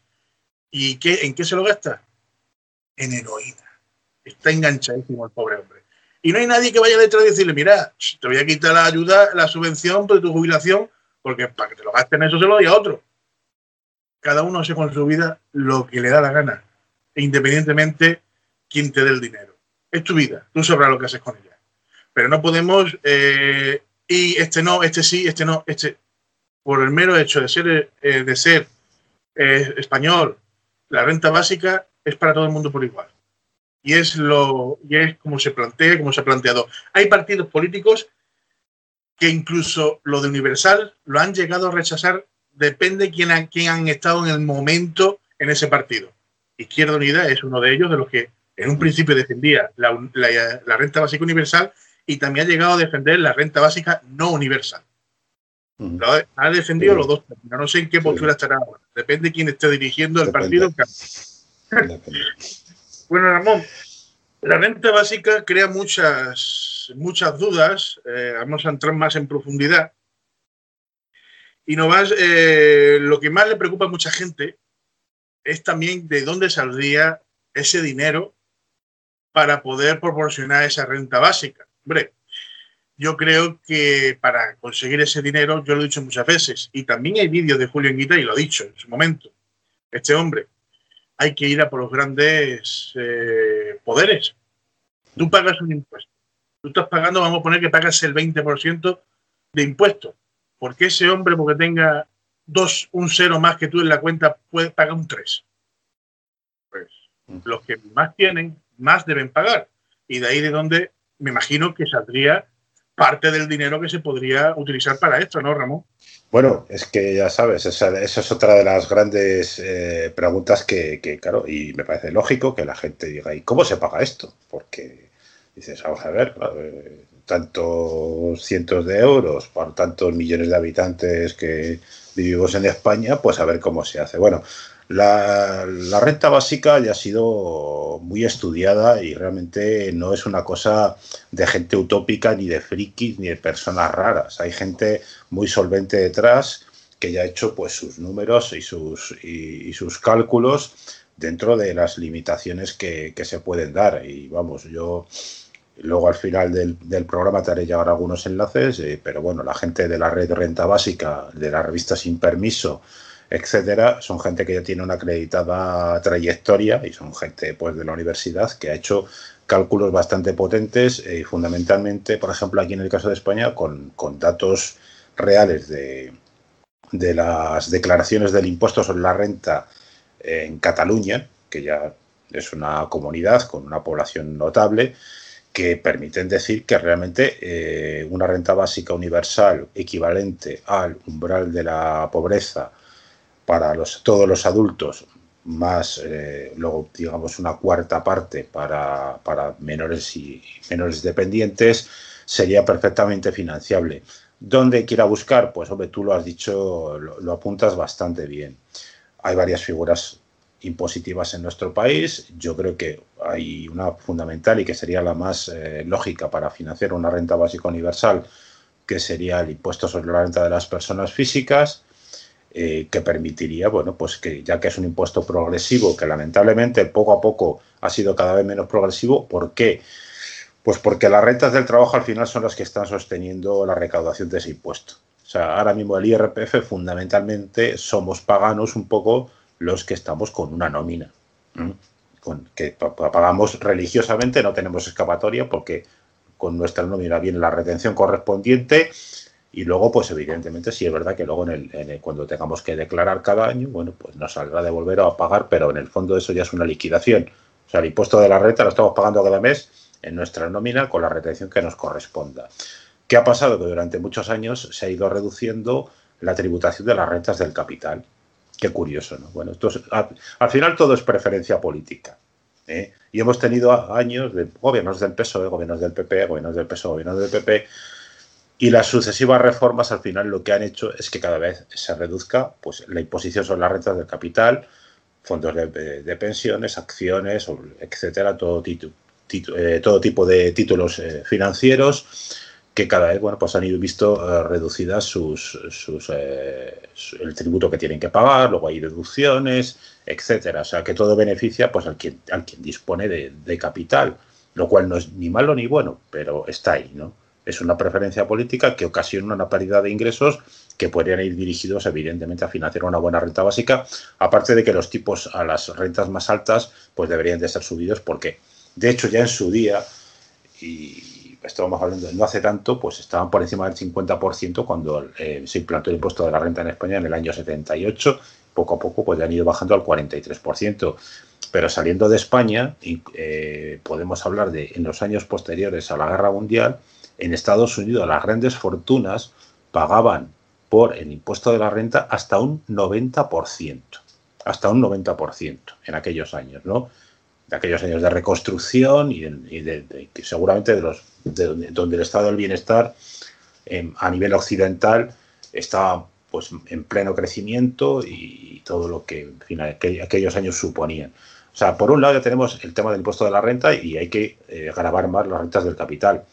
¿Y qué, en qué se lo gasta? En heroína. Está enganchadísimo el pobre hombre. Y no hay nadie que vaya detrás y decirle, mira, te voy a quitar la ayuda, la subvención de tu jubilación, porque para que te lo gasten eso se lo doy a otro. Cada uno hace con su vida lo que le da la gana independientemente quién te dé el dinero. Es tu vida, tú sabrás lo que haces con ella. Pero no podemos, eh, y este no, este sí, este no, este, por el mero hecho de ser, eh, de ser eh, español, la renta básica es para todo el mundo por igual. Y es, lo, y es como se plantea, como se ha planteado. Hay partidos políticos que incluso lo de universal lo han llegado a rechazar, depende de quién, quién han estado en el momento en ese partido. Izquierda Unida es uno de ellos, de los que en un principio defendía la, renta básica universal y también ha llegado a defender la renta básica no universal. Ha defendido los dos No sé en qué postura estará ahora. Depende de quién esté dirigiendo el partido. bueno, Ramón, la renta básica crea muchas, muchas dudas. Eh, vamos a entrar más en profundidad. Y no más, eh, lo que más le preocupa a mucha gente es también de dónde saldría ese dinero para poder proporcionar esa renta básica. Hombre, yo creo que para conseguir ese dinero, yo lo he dicho muchas veces, y también hay vídeos de Julio Enguita y lo ha dicho en su momento, este hombre, hay que ir a por los grandes eh, poderes. Tú pagas un impuesto. Tú estás pagando, vamos a poner que pagas el 20% de impuesto. Porque ese hombre, porque tenga dos, un cero más que tú en la cuenta, puede pagar un 3. Pues mm. los que más tienen, más deben pagar. Y de ahí de donde me imagino que saldría parte del dinero que se podría utilizar para esto, ¿no, Ramón? Bueno, es que ya sabes, esa, es otra de las grandes eh, preguntas que, claro, y me parece lógico que la gente diga, ¿y cómo se paga esto? Porque dices, vamos a ver, eh, tantos cientos de euros por tantos millones de habitantes que vivimos en España, pues a ver cómo se hace. Bueno, la, renta básica ya ha sido muy estudiada y realmente no es una cosa de gente utópica, ni de frikis, ni de personas raras. Hay gente muy solvente detrás que ya ha hecho pues sus números y sus, y, sus cálculos dentro de las limitaciones que, se pueden dar. Y vamos, yo luego al final del, programa te haré llegar algunos enlaces, eh, pero bueno, la gente de la red Renta Básica, de la revista Sin Permiso, etcétera, son gente que ya tiene una acreditada trayectoria y son gente pues de la universidad que ha hecho cálculos bastante potentes y fundamentalmente, por ejemplo, aquí en el caso de España, con, datos reales de, de las declaraciones del impuesto sobre la renta en Cataluña, que ya es una comunidad con una población notable, que permiten decir que realmente eh, una renta básica universal equivalente al umbral de la pobreza para los, todos los adultos, más eh, luego digamos una cuarta parte para, para, menores y menores dependientes, sería perfectamente financiable. ¿Dónde quiera buscar? Pues hombre, tú lo has dicho, lo, apuntas bastante bien. Hay varias figuras impositivas en nuestro país. Yo creo que hay una fundamental y que sería la más eh, lógica para financiar una renta básica universal, que sería el impuesto sobre la renta de las personas físicas eh, que permitiría, bueno, pues que ya que es un impuesto progresivo, que lamentablemente poco a poco ha sido cada vez menos progresivo, ¿por qué? Pues porque las rentas del trabajo al final son las que están sosteniendo la recaudación de ese impuesto. O sea, ahora mismo el IRPF fundamentalmente somos paganos un poco los que estamos con una nómina, con, que pagamos religiosamente, no tenemos escapatoria porque con nuestra nómina viene la retención correspondiente y luego, pues evidentemente, sí es verdad que luego en el, cuando tengamos que declarar cada año, bueno, pues nos saldrá de volver a pagar, pero en el fondo eso ya es una liquidación. O sea, el impuesto de la renta lo estamos pagando cada mes en nuestra nómina con la retención que nos corresponda. ¿Qué ha pasado? Que durante muchos años se ha ido reduciendo la tributación de las rentas del capital. Qué curioso, ¿no? Bueno, esto al, final todo es preferencia política. ¿eh? Y hemos tenido años de gobiernos del PSOE, gobiernos del PP, gobiernos del PSOE, gobiernos del PP, y las sucesivas reformas al final lo que han hecho es que cada vez se reduzca pues, la imposición sobre las rentas del capital, fondos de, pensiones, acciones, etcétera, todo, eh, todo tipo de títulos eh, financieros que cada vez bueno, pues han ido visto eh, reducidas sus, sus el tributo que tienen que pagar, luego hay deducciones, etcétera. O sea que todo beneficia pues al quien, al quien dispone de, de capital, lo cual no es ni malo ni bueno, pero está ahí, ¿no? es una preferencia política que ocasiona una paridad de ingresos que podrían ir dirigidos evidentemente a financiar una buena renta básica, aparte de que los tipos a las rentas más altas pues deberían de ser subidos porque de hecho ya en su día estábamos hablando de no hace tanto, pues estaban por encima del 50% cuando eh, se implantó el impuesto de la renta en España en el año 78, poco a poco pues han ido bajando al 43%. Pero saliendo de España, eh, podemos hablar de en los años posteriores a la Guerra Mundial, en Estados Unidos las grandes fortunas pagaban por el impuesto de la renta hasta un 90%, hasta un 90% en aquellos años, ¿no? De aquellos años de reconstrucción y, de, seguramente de los donde el estado del bienestar em, a nivel occidental estaba pues en pleno crecimiento y todo lo que en fin, aquellos años suponían. O sea, por un lado ya tenemos el tema del impuesto de la renta y hay que eh, grabar más las rentas del capital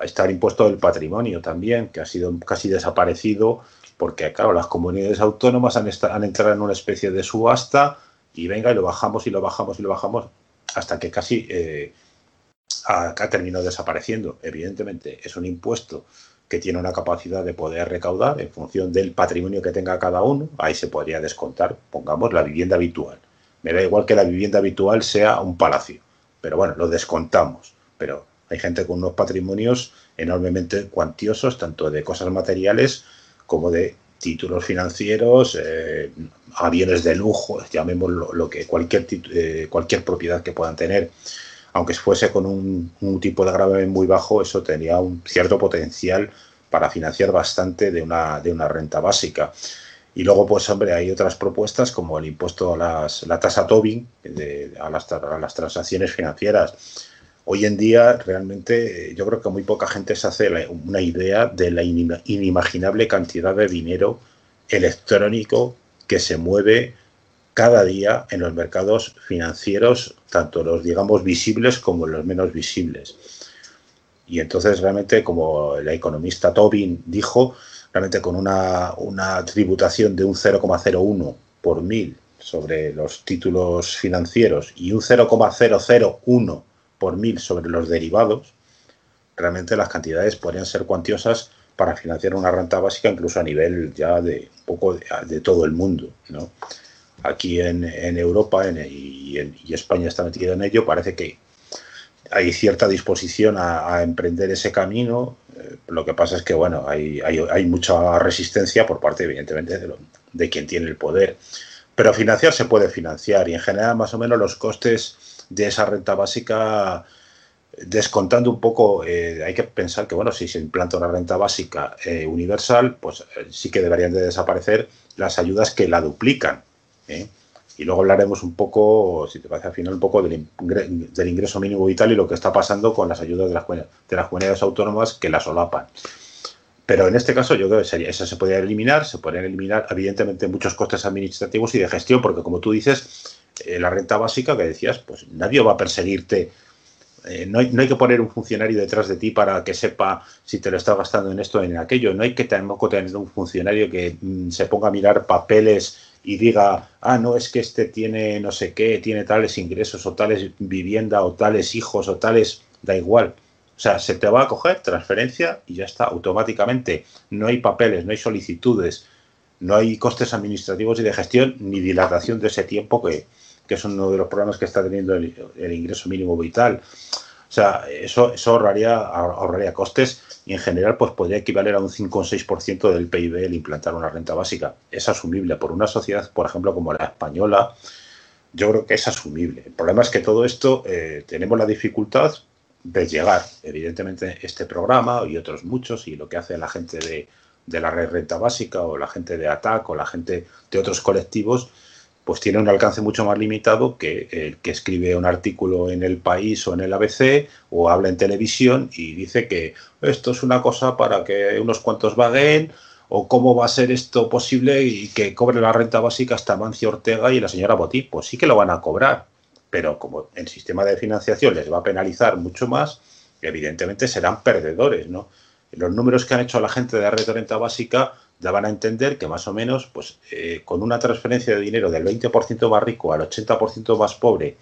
está el impuesto del patrimonio también, que ha sido casi desaparecido porque, claro, las comunidades autónomas han, han entrado en una especie de subasta y venga y lo bajamos y lo bajamos y lo bajamos hasta que casi eh, ha, terminado desapareciendo. Evidentemente, es un impuesto que tiene una capacidad de poder recaudar en función del patrimonio que tenga cada uno. Ahí se podría descontar, pongamos, la vivienda habitual. Me da igual que la vivienda habitual sea un palacio, pero bueno, lo descontamos. Pero hay gente con unos patrimonios enormemente cuantiosos, tanto de cosas materiales como de títulos financieros, eh, aviones de lujo, llamémoslo lo que cualquier, eh, cualquier propiedad que puedan tener, aunque fuese con un, tipo de gravamen muy bajo, eso tenía un cierto potencial para financiar bastante de una, de una renta básica. Y luego, pues hombre, hay otras propuestas como el impuesto a las, la tasa Tobin a, las, a las transacciones financieras hoy en día realmente yo creo que muy poca gente se hace una idea de la inimaginable cantidad de dinero electrónico que se mueve cada día en los mercados financieros, tanto los, digamos, visibles como los menos visibles. Y entonces realmente, como el economista Tobin dijo, realmente con una, una tributación de un 0,01 por mil sobre los títulos financieros y un 0,001 por mil sobre los derivados, realmente las cantidades podrían ser cuantiosas para financiar una renta básica incluso a nivel ya de un poco de, todo el mundo. ¿no? Aquí en, Europa y, en, España está metido en ello, parece que hay cierta disposición a, emprender ese camino. Eh, lo que pasa es que bueno, hay, hay, mucha resistencia por parte, evidentemente, de, de quien tiene el poder. Pero financiar se puede financiar y en general más o menos los costes de esa renta básica, descontando un poco, eh, hay que pensar que, bueno, si se implanta una renta básica eh, universal, pues sí que deberían de desaparecer las ayudas que la duplican. Y luego hablaremos un poco, si te parece al final, un poco del, ingreso mínimo vital y lo que está pasando con las ayudas de las, de las comunidades autónomas que la solapan. Pero en este caso yo creo que sería, eso se podría eliminar, se podrían eliminar evidentemente muchos costes administrativos y de gestión, porque como tú dices, eh, la renta básica que decías, pues nadie va a perseguirte. Eh, no, hay, no, hay, que poner un funcionario detrás de ti para que sepa si te lo estás gastando en esto o en aquello. No hay que tampoco tener un funcionario que mm, se ponga a mirar papeles y diga, ah, no, es que este tiene no sé qué, tiene tales ingresos o tales vivienda o tales hijos o tales, da igual. O sea, se te va a coger transferencia y ya está, automáticamente. No hay papeles, no hay solicitudes, no hay costes administrativos y de gestión ni dilatación de ese tiempo que, que es uno de los problemas que está teniendo el, ingreso mínimo vital. O sea, eso, eso ahorraría, ahorraría costes y en general pues podría equivaler a un 5 o 6% del PIB el implantar una renta básica. Es asumible por una sociedad, por ejemplo, como la española. Yo creo que es asumible. El problema es que todo esto eh, tenemos la dificultad de llegar. Evidentemente, este programa y otros muchos, y lo que hace la gente de, de la red renta básica o la gente de ATAC o la gente de otros colectivos, pues tiene un alcance mucho más limitado que el que escribe un artículo en el país o en el ABC o habla en televisión y dice que esto es una cosa para que unos cuantos vaguen o cómo va a ser esto posible y que cobre la renta básica hasta Mancio Ortega y la señora Botí. Pues sí que lo van a cobrar, pero como el sistema de financiación les va a penalizar mucho más, evidentemente serán perdedores, ¿no? Los números que han hecho la gente de la red de renta básica daban a entender que más o menos, pues eh, con una transferencia de dinero del 20% más rico al 80% más pobre,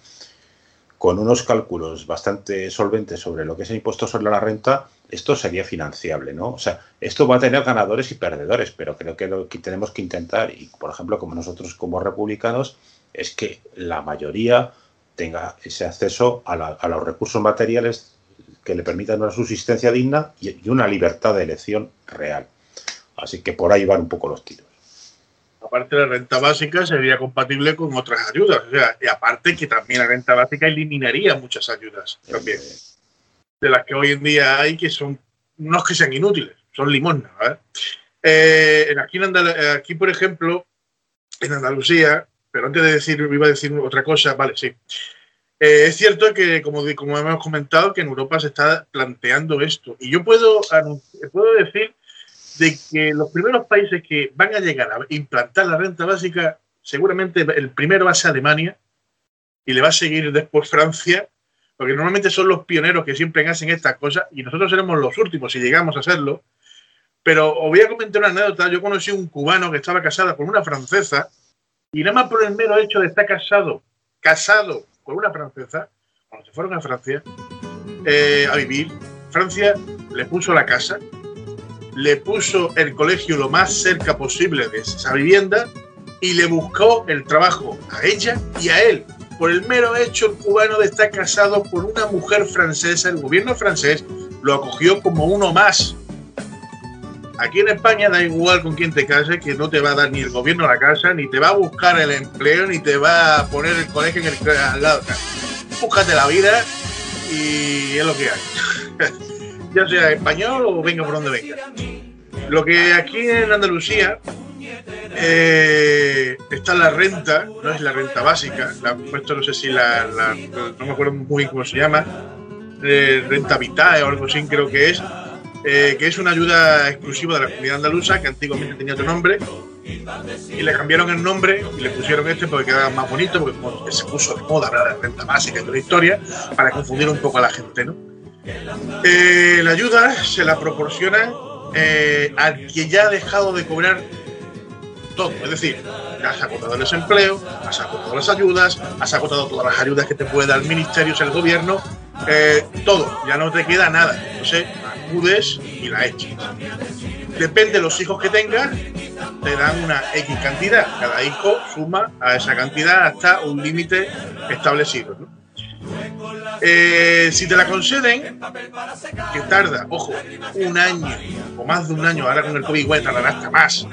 con unos cálculos bastante solventes sobre lo que es el impuesto sobre la renta, esto sería financiable, ¿no? O sea, esto va a tener ganadores y perdedores, pero creo que lo que tenemos que intentar, y por ejemplo, como nosotros como republicanos, es que la mayoría tenga ese acceso a, a los recursos materiales que le permitan una subsistencia digna y una libertad de elección real. Así que por ahí van un poco los tiros. Aparte, la renta básica sería compatible con otras ayudas. O sea, y aparte que también la renta básica eliminaría muchas ayudas también. De las que hoy en día hay que son, no es que sean inútiles, son limosnas. Eh, aquí, aquí, por ejemplo, en Andalucía, pero antes de decir, iba a decir otra cosa, vale, sí. Eh, es cierto que, como, como hemos comentado, que en Europa se está planteando esto. Y yo puedo, puedo decir de que los primeros países que van a llegar a implantar la renta básica, seguramente el primero va a ser Alemania y le va a seguir después Francia, porque normalmente son los pioneros que siempre hacen estas cosas y nosotros seremos los últimos si llegamos a hacerlo. Pero os voy a comentar una anécdota. Yo conocí un cubano que estaba casado con una francesa y nada más por el mero hecho de estar casado, casado con una francesa, cuando se fueron a Francia eh, a vivir, Francia le puso la casa le puso el colegio lo más cerca posible de esa vivienda y le buscó el trabajo a ella y a él. Por el mero hecho, el cubano de estar casado con una mujer francesa, el gobierno francés lo acogió como uno más. Aquí en España da igual con quién te cases, que no te va a dar ni el gobierno la casa, ni te va a buscar el empleo, ni te va a poner el colegio en el, al lado. Búscate la vida y es lo que hay. ya sea español o venga por donde venga. Lo que aquí en Andalucía eh, está la renta, no es la renta básica, la puesto no sé si la, no me acuerdo muy bien cómo se llama, eh, renta vital o algo así creo que es, eh, que es una ayuda exclusiva de la comunidad andaluza que antiguamente tenía otro nombre y le cambiaron el nombre y le pusieron este porque quedaba más bonito, porque se puso de moda la renta básica y toda la historia, para confundir un poco a la gente, ¿no? La ayuda se la proporciona al que ya ha dejado de cobrar todo. Es decir, has agotado el desempleo, has agotado las ayudas, has agotado todas las ayudas que te puede dar el ministerio, el gobierno, eh, todo, ya no te queda nada. Entonces, acudes y la echas. Depende de los hijos que tengas, te dan una X cantidad. Cada hijo suma a esa cantidad hasta un límite establecido. Eh, si te la conceden, que tarda, ojo, un año o más de un año, ahora con el COVID igual tardará hasta más,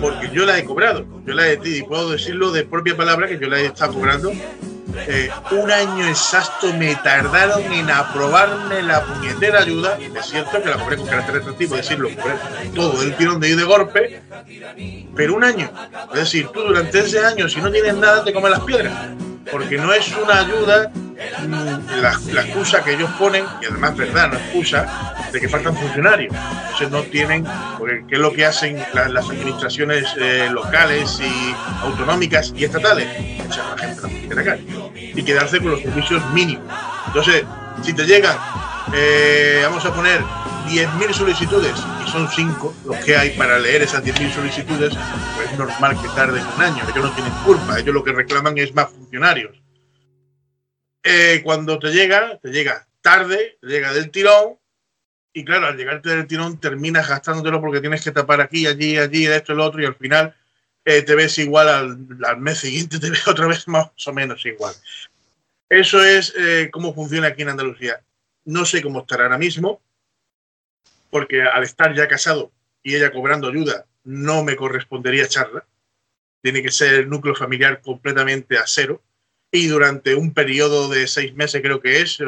porque yo la he cobrado, yo la he, y puedo decirlo de propia palabra que yo la he estado cobrando. Eh, un año exacto me tardaron en aprobarme la puñetera ayuda. Es cierto que la cobré con carácter retroactivo, es decir, lo cobré todo el tirón de ir de golpe, pero un año. Es decir, tú durante ese año, si no tienes nada, te comes las piedras porque no es una ayuda, mm, la, excusa que ellos ponen, y además verdad, no excusa, de que faltan funcionarios. Entonces no tienen, porque ¿qué es lo que hacen las administraciones eh, locales y autonómicas y estatales? Echar a la gente a la calle y quedarse con los servicios mínimos. Entonces, si te llegan, eh, vamos a poner 10.000 solicitudes son 5 los que hay para leer esas 10.000 solicitudes, pues es normal que tarden un año. Ellos no tienen culpa, ellos lo que reclaman es más funcionarios. Eh, cuando te llega, te llega tarde, te llega del tirón, y claro, al llegarte del tirón terminas gastándotelo porque tienes que tapar aquí, allí, allí, esto, lo otro, y al final eh, te ves igual al, mes siguiente, te ves otra vez más o menos igual. Eso es eh, cómo funciona aquí en Andalucía. No sé cómo estará ahora mismo, porque al estar ya casado y ella cobrando ayuda, no me correspondería echarla. Tiene que ser el núcleo familiar completamente a cero. Y durante un periodo de seis meses, creo que es,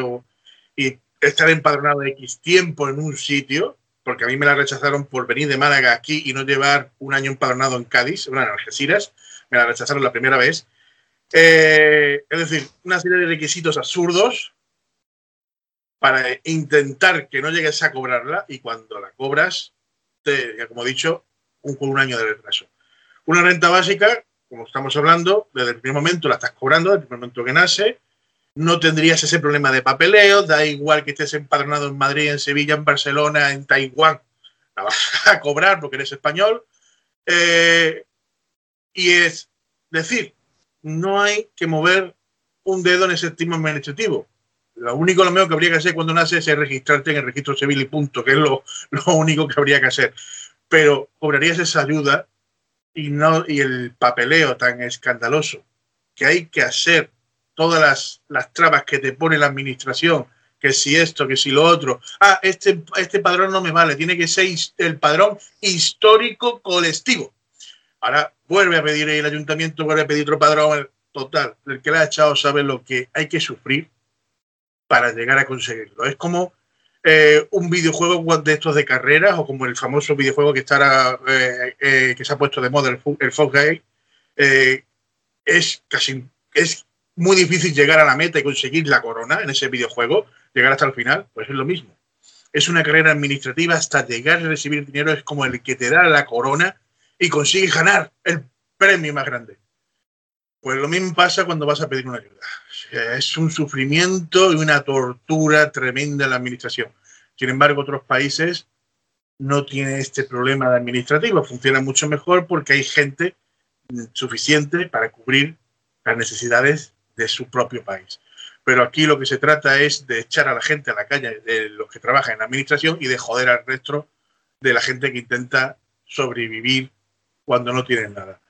y estar empadronado X tiempo en un sitio, porque a mí me la rechazaron por venir de Málaga aquí y no llevar un año empadronado en Cádiz, bueno, en Algeciras, me la rechazaron la primera vez. Eh, es decir, una serie de requisitos absurdos para intentar que no llegues a cobrarla y cuando la cobras, te, como he dicho, un, un año de retraso. Una renta básica, como estamos hablando, desde el primer momento la estás cobrando, desde el primer momento que nace, no tendrías ese problema de papeleo, da igual que estés empadronado en Madrid, en Sevilla, en Barcelona, en Taiwán, la vas a cobrar porque eres español. Eh, y es decir, no hay que mover un dedo en ese tema administrativo. Lo único lo mismo que habría que hacer cuando nace es registrarte en el registro civil y punto, que es lo, único que habría que hacer. Pero cobrarías esa ayuda y, no, y el papeleo tan escandaloso que hay que hacer todas las, las trabas que te pone la administración, que si esto, que si lo otro. Ah, este, este padrón no me vale, tiene que ser el padrón histórico colectivo. Ahora vuelve a pedir el ayuntamiento, vuelve a pedir otro padrón. Total, el que le ha echado sabe lo que hay que sufrir para llegar a conseguirlo. Es como eh, un videojuego de estos de carreras o como el famoso videojuego que, estará, eh, eh, que se ha puesto de moda, el, el es casi es muy difícil llegar a la meta y conseguir la corona en ese videojuego, llegar hasta el final, pues es lo mismo. Es una carrera administrativa hasta llegar a recibir dinero, es como el que te da la corona y consigue ganar el premio más grande. Pues lo mismo pasa cuando vas a pedir una ayuda. Es un sufrimiento y una tortura tremenda en la administración. Sin embargo, otros países no tienen este problema administrativo. Funciona mucho mejor porque hay gente suficiente para cubrir las necesidades de su propio país. Pero aquí lo que se trata es de echar a la gente a la calle, de los que trabajan en la administración, y de joder al resto de la gente que intenta sobrevivir cuando no tienen nada.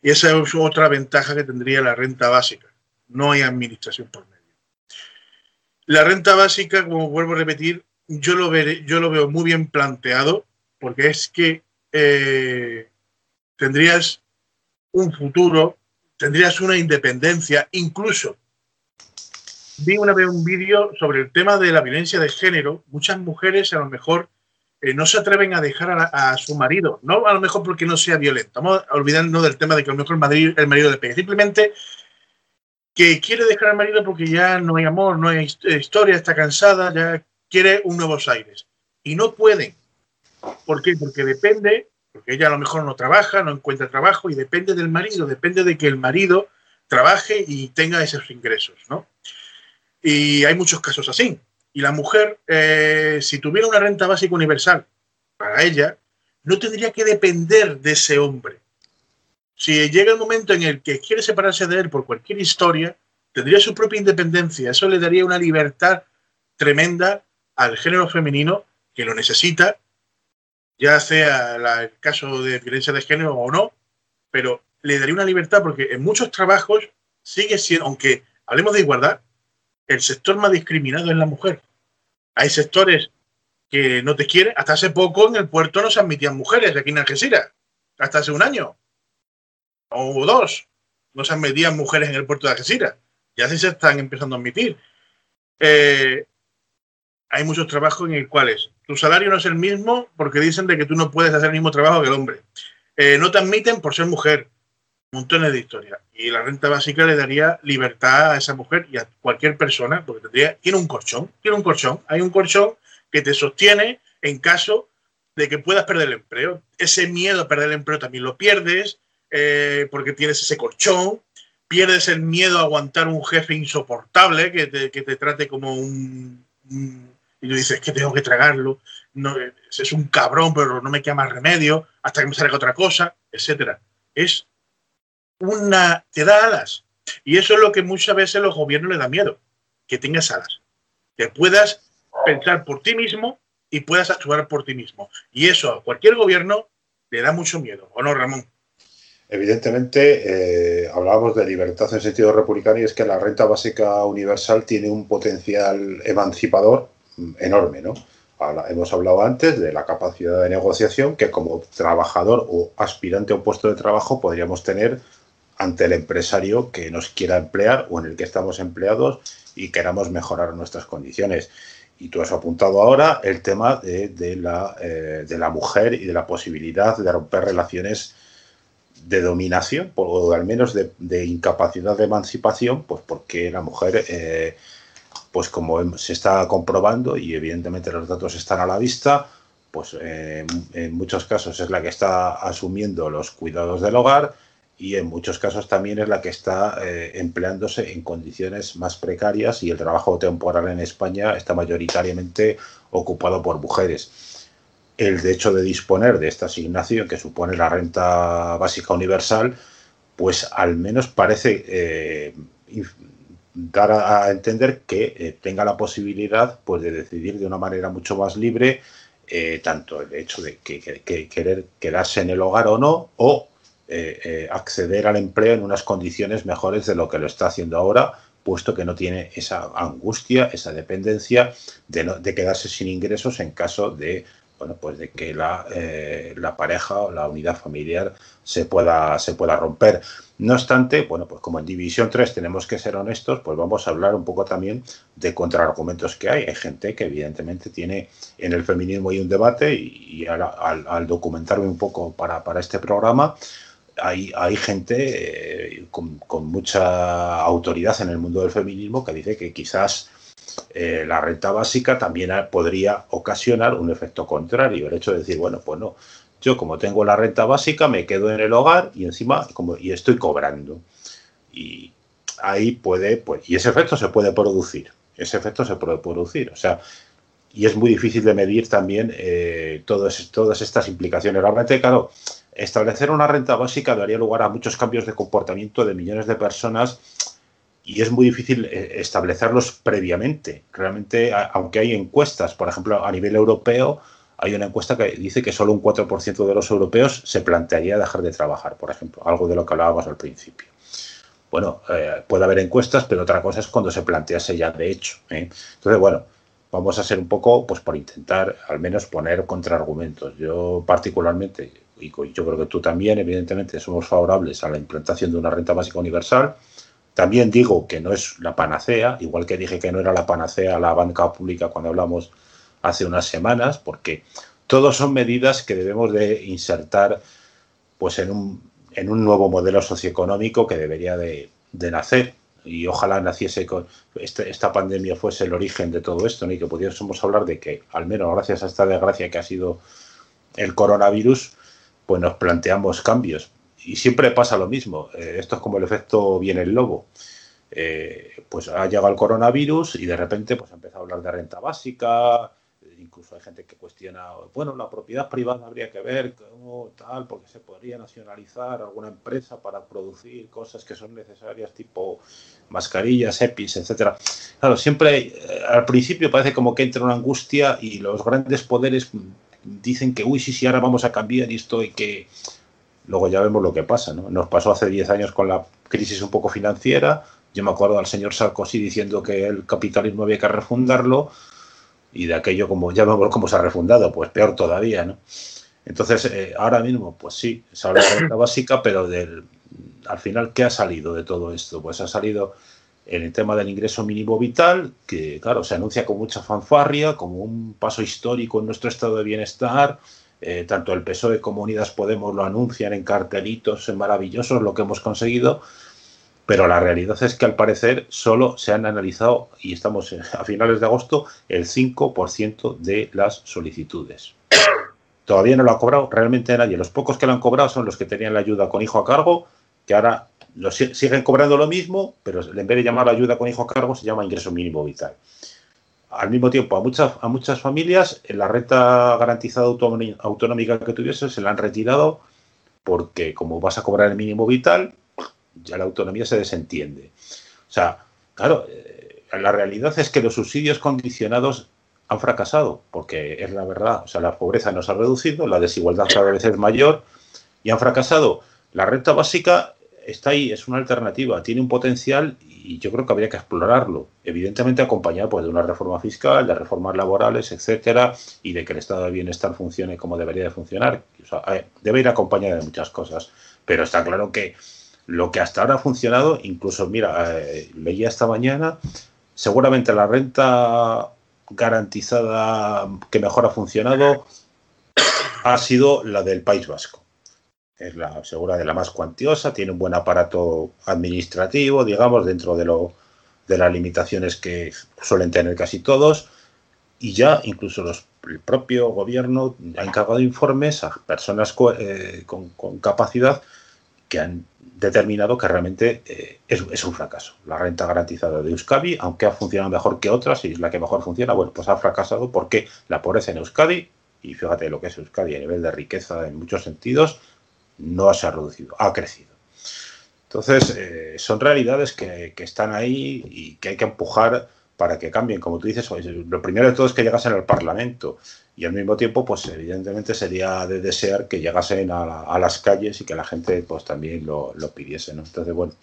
Y esa es otra ventaja que tendría la renta básica. No hay administración por medio. La renta básica, como vuelvo a repetir, yo lo, veré, yo lo veo muy bien planteado porque es que eh, tendrías un futuro, tendrías una independencia, incluso vi una vez un vídeo sobre el tema de la violencia de género. Muchas mujeres a lo mejor eh, no se atreven a dejar a, su marido, no a lo mejor porque no sea violento. Vamos a olvidarnos del tema de que a lo mejor el el marido le pegue. Simplemente que quiere dejar al marido porque ya no hay amor, no hay historia, está cansada, ya quiere un nuevos aires. Y no pueden. ¿Por qué? Porque depende, porque ella a lo mejor no trabaja, no encuentra trabajo y depende del marido, depende de que el marido trabaje y tenga esos ingresos, ¿no? Y hay muchos casos así. Y la mujer, eh, si tuviera una renta básica universal para ella, no tendría que depender de ese hombre. Si llega el momento en el que quiere separarse de él por cualquier historia, tendría su propia independencia. Eso le daría una libertad tremenda al género femenino que lo necesita, ya sea el caso de violencia de género o no, pero le daría una libertad porque en muchos trabajos sigue siendo, aunque hablemos de igualdad, el sector más discriminado es la mujer. Hay sectores que no te quieren. Hasta hace poco en el puerto no se admitían mujeres aquí en Algeciras. Hasta hace un año. O dos. No se admitían mujeres en el puerto de Algeciras. Ya sí se están empezando a admitir. Eh, hay muchos trabajos en los cuales tu salario no es el mismo porque dicen de que tú no puedes hacer el mismo trabajo que el hombre. Eh, no te admiten por ser mujer montones de historias. Y la renta básica le daría libertad a esa mujer y a cualquier persona, porque tendría, tiene un colchón, tiene un colchón, hay un colchón que te sostiene en caso de que puedas perder el empleo. Ese miedo a perder el empleo también lo pierdes, eh, porque tienes ese colchón, pierdes el miedo a aguantar un jefe insoportable que te, que te trate como un, y tú dices que tengo que tragarlo, no, es un cabrón, pero no me queda más remedio, hasta que me salga otra cosa, etcétera. Es una, te da alas. Y eso es lo que muchas veces los gobiernos le da miedo, que tengas alas, que puedas pensar por ti mismo y puedas actuar por ti mismo. Y eso a cualquier gobierno le da mucho miedo, ¿o no, Ramón? Evidentemente, eh, hablábamos de libertad en sentido republicano y es que la renta básica universal tiene un potencial emancipador enorme, ¿no? hemos hablado antes de la capacidad de negociación que como trabajador o aspirante a un puesto de trabajo podríamos tener ante el empresario que nos quiera emplear o en el que estamos empleados y queramos mejorar nuestras condiciones. Y tú has apuntado ahora el tema de, la, eh, de la, mujer y de la posibilidad de romper relaciones de dominación, o al menos de, incapacidad de emancipación, pues porque la mujer, eh, pues como se está comprobando y evidentemente los datos están a la vista, pues eh, en muchos casos es la que está asumiendo los cuidados del hogar, y en muchos casos también es la que está eh, empleándose en condiciones más precarias y el trabajo temporal en España está mayoritariamente ocupado por mujeres. El hecho de disponer de esta asignación que supone la renta básica universal, pues al menos parece eh, dar a, entender que eh, tenga la posibilidad pues, de decidir de una manera mucho más libre tanto el hecho de que, que querer quedarse en el hogar o no, o eh, eh, acceder al empleo en unas condiciones mejores de lo que lo está haciendo ahora, puesto que no tiene esa angustia, esa dependencia de, quedarse sin ingresos en caso de bueno, pues de que la, eh, la, pareja o la unidad familiar se pueda, se pueda romper. No obstante, bueno, pues como en División 3 tenemos que ser honestos, pues vamos a hablar un poco también de contraargumentos que hay. Hay gente que evidentemente tiene en el feminismo y un debate y, al, documentarme un poco para, para este programa, hay, hay gente eh, con, mucha autoridad en el mundo del feminismo que dice que quizás eh, la renta básica también podría ocasionar un efecto contrario. El hecho de decir, bueno, pues no, yo como tengo la renta básica me quedo en el hogar y encima como, y estoy cobrando. Y ahí puede, pues, y ese efecto se puede producir. Ese efecto se puede producir. O sea, y es muy difícil de medir también eh, todas, todas estas implicaciones. Realmente, claro, establecer una renta básica daría lugar a muchos cambios de comportamiento de millones de personas y es muy difícil eh, establecerlos previamente. Realmente, aunque hay encuestas, por ejemplo, a nivel europeo, hay una encuesta que dice que solo un 4% de los europeos se plantearía dejar de trabajar, por ejemplo, algo de lo que hablábamos al principio. Bueno, eh, puede haber encuestas, pero otra cosa es cuando se plantease ya de hecho. ¿eh? Entonces, bueno, vamos a ser un poco, pues por intentar al menos poner contraargumentos. Yo particularmente, y yo creo que tú también, evidentemente, somos favorables a la implantación de una renta básica universal. También digo que no es la panacea, igual que dije que no era la panacea la banca pública cuando hablamos hace unas semanas, porque todos son medidas que debemos de insertar pues en un, nuevo modelo socioeconómico que debería de, nacer y ojalá naciese con este, esta pandemia fuese el origen de todo esto, ni que pudiésemos hablar de que, al menos gracias a esta desgracia que ha sido el coronavirus, pues nos planteamos cambios. Y siempre pasa lo mismo. Eh, esto es como el efecto viene el lobo. Eh, pues ha llegado el coronavirus y de repente pues ha empezado a hablar de renta básica, incluso hay gente que cuestiona, bueno, la propiedad privada habría que ver cómo tal, porque se podría nacionalizar alguna empresa para producir cosas que son necesarias, tipo mascarillas, EPIs, etcétera. Claro, siempre eh, al principio parece como que entra una angustia y los grandes poderes dicen que, uy, sí, sí, ahora vamos a cambiar esto y que luego ya vemos lo que pasa, ¿no? Nos pasó hace 10 años con la crisis un poco financiera, yo me acuerdo al señor Sarkozy diciendo que el capitalismo había que refundarlo, y de aquello como ya vemos cómo se ha refundado, pues peor todavía, ¿no? Entonces, eh, ahora mismo, pues sí, se habla de la básica, pero del, al final, ¿qué ha salido de todo esto? Pues ha salido en el tema del ingreso mínimo vital, que claro, se anuncia con mucha fanfarria, como un paso histórico en nuestro estado de bienestar. Eh, tanto el PSOE como Unidas Podemos lo anuncian en cartelitos maravillosos, lo que hemos conseguido, pero la realidad es que al parecer solo se han analizado, y estamos a finales de agosto, el 5% de las solicitudes. Todavía no lo ha cobrado realmente nadie. Los pocos que lo han cobrado son los que tenían la ayuda con hijo a cargo, que ahora siguen cobrando lo mismo, pero en vez de llamar ayuda con hijo a cargo se llama ingreso mínimo vital. Al mismo tiempo, a muchas, a muchas familias la renta garantizada autonómica que tuviese se la han retirado porque como vas a cobrar el mínimo vital, ya la autonomía se desentiende. O sea, claro, eh, la realidad es que los subsidios condicionados han fracasado, porque es la verdad, o sea, la pobreza no se ha reducido, la desigualdad cada vez es mayor y han fracasado. La renta básica está ahí, es una alternativa, tiene un potencial y yo creo que habría que explorarlo. Evidentemente acompañado pues, de una reforma fiscal, de reformas laborales, etcétera, y de que el estado de bienestar funcione como debería de funcionar. O sea, eh, debe ir acompañado de muchas cosas, pero está claro que lo que hasta ahora ha funcionado, incluso, mira, eh, leía esta mañana, seguramente la renta garantizada que mejor ha funcionado ha sido la del País Vasco. Es la segura de la más cuantiosa, tiene un buen aparato administrativo, digamos, dentro de, lo, de las limitaciones que suelen tener casi todos. Y ya incluso los, el propio gobierno ha encargado informes a personas eh, con, con capacidad que han determinado que realmente eh, es, un fracaso. La renta garantizada de Euskadi, aunque ha funcionado mejor que otras y es la que mejor funciona, bueno, pues ha fracasado porque la pobreza en Euskadi, y fíjate lo que es Euskadi a nivel de riqueza en muchos sentidos, no se ha reducido, ha crecido. Entonces, eh, son realidades que, que, están ahí y que hay que empujar para que cambien. Como tú dices, lo primero de todo es que llegasen al Parlamento y al mismo tiempo, pues evidentemente sería de desear que llegasen a, las calles y que la gente pues también lo, pidiese, ¿no? Entonces, bueno,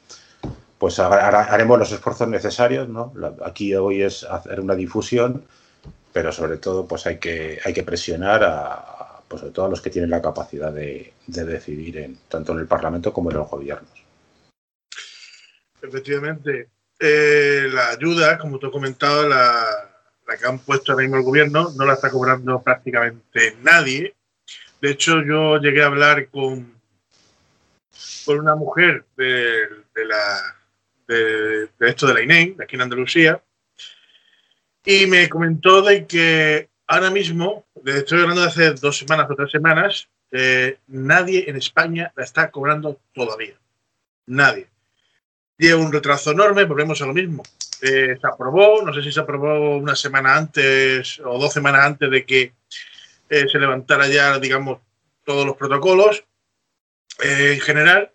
pues haremos los esfuerzos necesarios, ¿no? Aquí hoy es hacer una difusión, pero sobre todo pues hay que, hay que presionar a, pues sobre todo a los que tienen la capacidad de, decidir en, tanto en el Parlamento como en los gobiernos. Efectivamente, eh, la ayuda, como tú has comentado, la, que han puesto ahora mismo el gobierno, no la está cobrando prácticamente nadie. De hecho, yo llegué a hablar con, con una mujer de, la, de, esto de la INEM, de aquí en Andalucía, y me comentó de que ahora mismo, estoy hablando de hace dos semanas o tres semanas, eh, nadie en España la está cobrando todavía. Nadie. Lleva un retraso enorme, volvemos a lo mismo. Eh, se aprobó, no sé si se aprobó una semana antes o dos semanas antes de que eh, se levantara ya, digamos, todos los protocolos en general.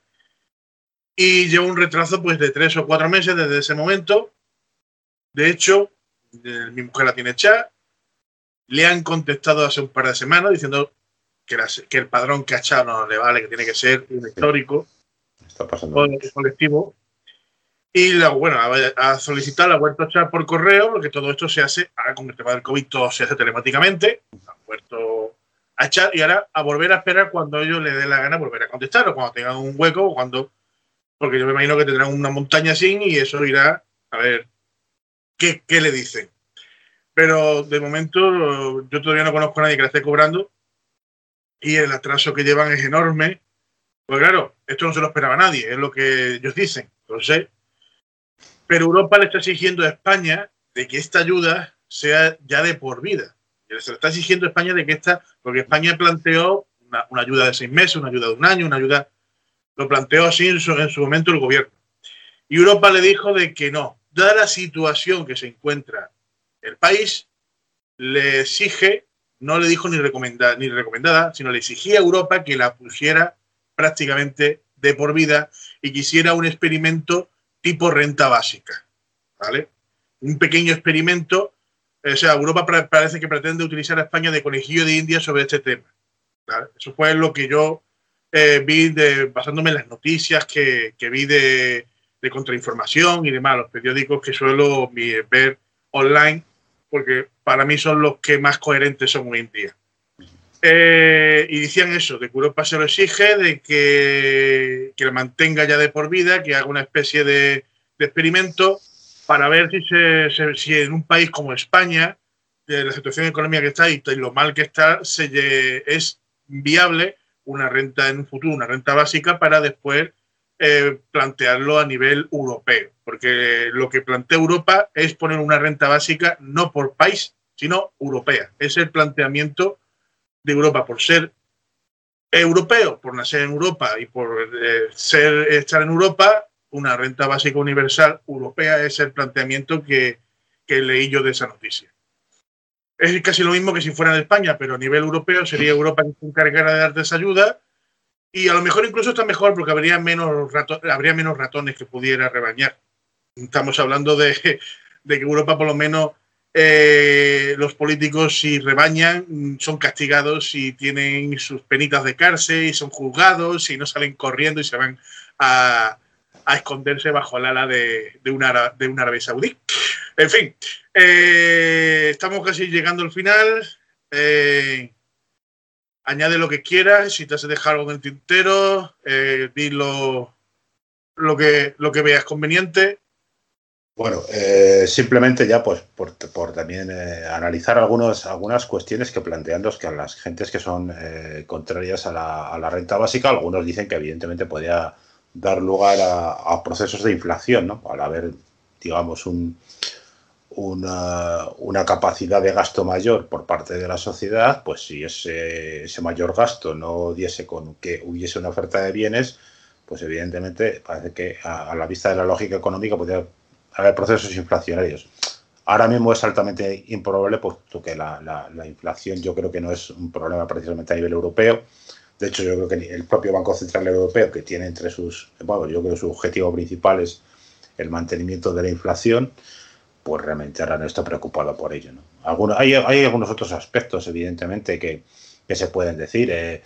Y lleva un retraso pues de tres o cuatro meses desde ese momento. De hecho, mi mujer la tiene hecha. le han contestado hace un par de semanas diciendo que, que el padrón cachado no le vale, que tiene que ser un histórico Está pasando. colectivo. Y la, bueno, a, solicitar la vuelta a echar por correo, porque todo esto se hace, ahora con el tema del COVID todo se hace telemáticamente, han vuelto a echar y ahora a volver a esperar cuando ellos les dé la gana volver a contestar, o cuando tengan un hueco, o cuando, porque yo me imagino que tendrán una montaña así y eso irá a ver qué, qué le dicen. Pero de momento yo todavía no conozco a nadie que la esté cobrando y el atraso que llevan es enorme. Pues claro, esto no se lo esperaba nadie, es lo que ellos dicen, sé. Pero Europa le está exigiendo a España de que esta ayuda sea ya de por vida. Se le está exigiendo a España de que esta, porque España planteó una, ayuda de seis meses, una ayuda de un año, una ayuda, lo planteó así en su, en su momento el gobierno. Y Europa le dijo de que no, dada la situación que se encuentra el país, le exige no le dijo ni recomendada, ni recomendada, sino le exigía a Europa que la pusiera prácticamente de por vida y quisiera un experimento tipo renta básica. ¿Vale? Un pequeño experimento. O sea, Europa parece que pretende utilizar a España de conejillo de India sobre este tema. Eso fue lo que yo eh, vi de, basándome en las noticias que, vi de, de, contrainformación y demás, los periódicos que suelo ver online porque para mí son los que más coherentes son hoy en día. Eh, y decían eso, de que Europa se lo exige, de que, que lo mantenga ya de por vida, que haga una especie de, experimento para ver si, se, si en un país como España, de la situación económica que está y, lo mal que está, se, es viable una renta en un futuro, una renta básica para después eh, plantearlo a nivel europeo, porque lo que plantea Europa es poner una renta básica no por país, sino europea. Es el planteamiento de Europa por ser europeo, por nacer en Europa y por eh, estar en Europa, una renta básica universal europea es el planteamiento que, leí yo de esa noticia. Es casi lo mismo que si fuera en España, pero a nivel europeo sería Europa que se encargara de darte esa ayuda y a lo mejor incluso está mejor porque habría menos, habría menos ratones que pudiera rebañar. Estamos hablando de, que Europa por lo menos eh, los políticos si rebañan son castigados y tienen sus penitas de cárcel y son juzgados y no salen corriendo y se van a, esconderse bajo el ala de, de, de un árabe saudí. En fin, eh, estamos casi llegando al final. Eh, añade lo que quieras, si te has dejado algo en el tintero, eh, di lo, que, lo que veas conveniente. Bueno, eh, simplemente ya pues por, también eh, analizar algunos, algunas cuestiones que plantean los que a las gentes que son contrarias a la, a la, renta básica, algunos dicen que evidentemente podría dar lugar a, a procesos de inflación, ¿no? Al haber, digamos, un, una, capacidad de gasto mayor por parte de la sociedad, pues si ese, ese mayor gasto no diese con que hubiese una oferta de bienes, pues evidentemente parece que a, la vista de la lógica económica podría procesos inflacionarios. Ahora mismo es altamente improbable, puesto que la, la, inflación yo creo que no es un problema precisamente a nivel europeo. De hecho, yo creo que el propio Banco Central Europeo, que tiene entre sus, bueno, yo creo que su objetivo principal es el mantenimiento de la inflación, pues realmente ahora no está preocupado por ello. ¿no? hay, algunos otros aspectos, evidentemente, que, se pueden decir. Eh,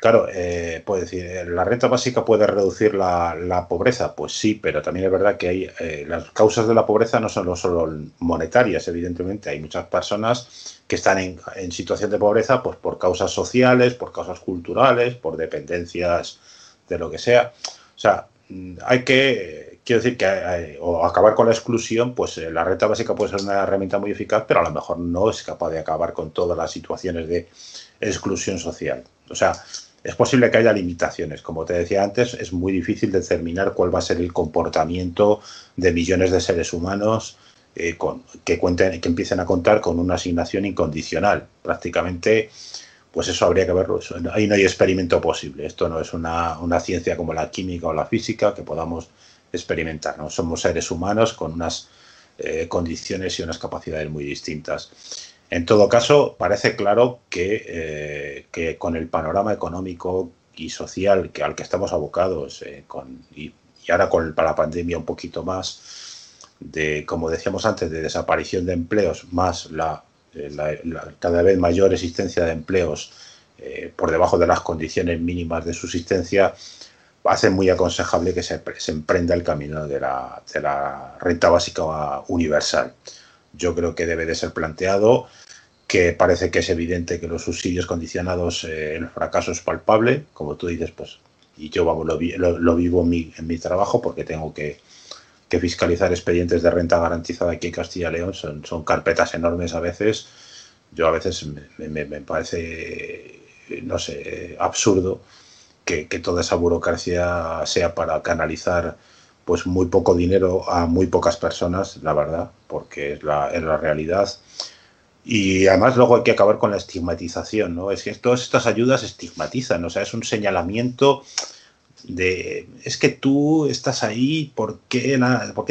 claro, eh, puede decir, eh, ¿la renta básica puede reducir la, pobreza? Pues sí, pero también es verdad que hay, las causas de la pobreza no son solo monetarias, evidentemente. Hay muchas personas que están en, situación de pobreza pues, por causas sociales, por causas culturales, por dependencias de lo que sea. O sea, hay que quiero decir que eh, acabar con la exclusión, pues eh, la renta básica puede ser una herramienta muy eficaz, pero a lo mejor no es capaz de acabar con todas las situaciones de exclusión social. O sea, es posible que haya limitaciones. Como te decía antes, es muy difícil determinar cuál va a ser el comportamiento de millones de seres humanos eh, que, cuenten, que empiecen a contar con una asignación incondicional. Prácticamente, pues eso habría que verlo. Ahí no hay experimento posible. Esto no es una, ciencia como la química o la física que podamos experimentar. Somos seres humanos con unas eh, condiciones y unas capacidades muy distintas. En todo caso, parece claro que, eh, que con el panorama económico y social al que estamos abocados eh, y, ahora con la pandemia un poquito más, de, como decíamos antes, de desaparición de empleos, más la cada vez mayor existencia de empleos por debajo de las condiciones mínimas de subsistencia, hace muy aconsejable que se, emprenda el camino de la, renta básica universal. Yo creo que debe de ser planteado, que parece que es evidente que los subsidios condicionados, eh, el fracaso es palpable, como tú dices, pues, y yo lo, vivo en mi, trabajo porque tengo que, fiscalizar expedientes de renta garantizada aquí en Castilla y León, son, carpetas enormes a veces. Yo a veces me, parece, no sé, absurdo que, toda esa burocracia sea para canalizar pues muy poco dinero a muy pocas personas, la verdad, porque es la, es la realidad. Y además luego hay que acabar con la estigmatización, ¿no? Es que todas estas ayudas estigmatizan, o sea, es un señalamiento de, es que tú estás ahí, ¿por qué,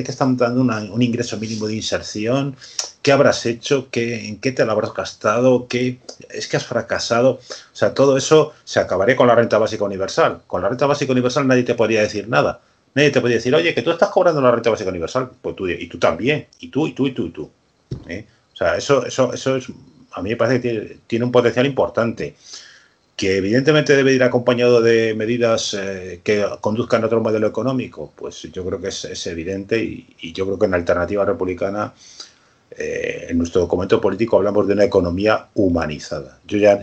te están dando un ingreso mínimo de inserción? ¿Qué habrás hecho? ¿Qué, ¿En qué te lo habrás gastado? ¿Qué, es que has fracasado? O sea, todo eso se acabaría con la renta básica universal. Con la renta básica universal nadie te podría decir nada. Nadie te podría decir, oye, que tú estás cobrando la renta básica universal. Pues tú, y tú también. Y tú, y tú, y tú, y tú. ¿eh? O sea, eso, eso, eso es, a mí me parece que tiene un potencial importante que evidentemente debe ir acompañado de medidas eh, que conduzcan a otro modelo económico, pues yo creo que es, evidente y, yo creo que en la alternativa republicana, eh, en nuestro documento político hablamos de una economía humanizada. Yo ya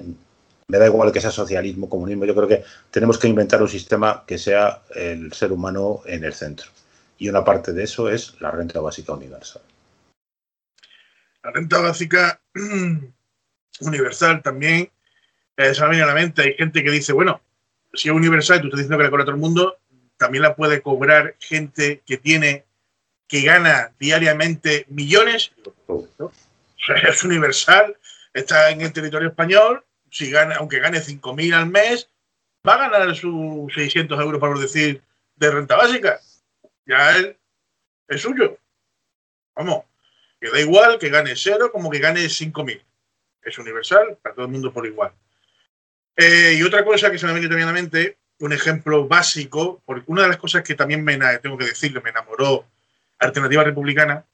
me da igual que sea socialismo, comunismo, yo creo que tenemos que inventar un sistema que sea el ser humano en el centro. Y una parte de eso es la renta básica universal. La renta básica universal también eh, se me viene a la mente, hay gente que dice, bueno, si es universal y tú estás diciendo que la cobra todo el mundo, también la puede cobrar gente que tiene, que gana diariamente millones. Es universal, está en el territorio español, si gana, aunque gane 5.000 al mes, va a ganar sus 600 euros, por decir, de renta básica. Ya es, suyo. Vamos, que da igual que gane cero como que gane 5.000. Es universal para todo el mundo por igual. Eh, y otra cosa que se me ha también a la mente, un ejemplo básico, porque una de las cosas que también me, tengo que decirlo, me enamoró Alternativa Republicana,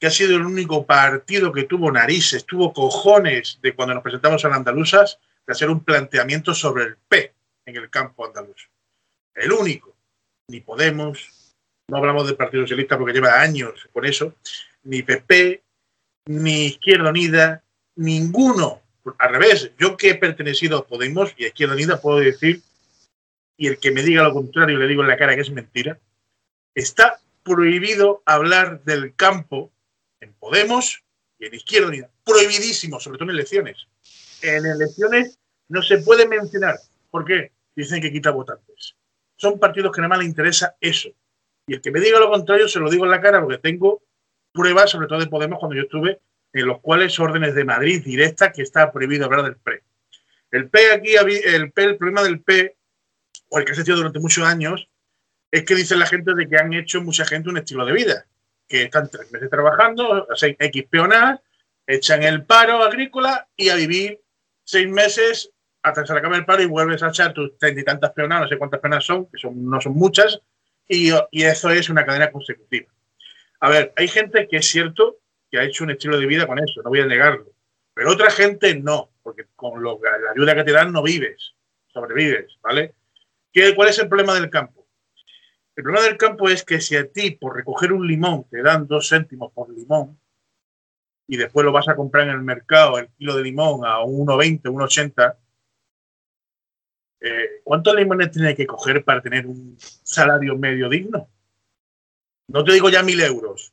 que ha sido el único partido que tuvo narices, tuvo cojones de cuando nos presentamos a las andaluzas, de hacer un planteamiento sobre el P en el campo andaluz. El único. Ni Podemos, no hablamos del Partido Socialista porque lleva años con eso, ni PP, ni Izquierda Unida, ninguno al revés, yo que he pertenecido a Podemos y a Izquierda Unida puedo decir, y el que me diga lo contrario le digo en la cara que es mentira, está prohibido hablar del campo en Podemos y en Izquierda Unida. Prohibidísimo, sobre todo en elecciones. En elecciones no se puede mencionar. ¿Por qué? Dicen que quita votantes. Son partidos que nada más les interesa eso. Y el que me diga lo contrario se lo digo en la cara porque tengo pruebas, sobre todo de Podemos, cuando yo estuve en los cuales órdenes de Madrid directa que está prohibido hablar del PRE. El P aquí, el, P, el problema del P, o el que ha hecho durante muchos años, es que dice la gente de que han hecho mucha gente un estilo de vida, que están tres meses trabajando, hacen X peonadas, echan el paro agrícola y a vivir seis meses hasta que se acabe el paro y vuelves a echar tus treinta y tantas peonadas, no sé cuántas penas son, que son, no son muchas, y, y eso es una cadena consecutiva. A ver, hay gente que es cierto que ha hecho un estilo de vida con eso, no voy a negarlo. Pero otra gente no, porque con la ayuda que te dan no vives, sobrevives, ¿vale? ¿Qué, ¿Cuál es el problema del campo? El problema del campo es que si a ti por recoger un limón te dan dos céntimos por limón y después lo vas a comprar en el mercado el kilo de limón a 1,20, 1,80, eh, ¿cuántos limones tiene que coger para tener un salario medio digno? No te digo ya mil euros,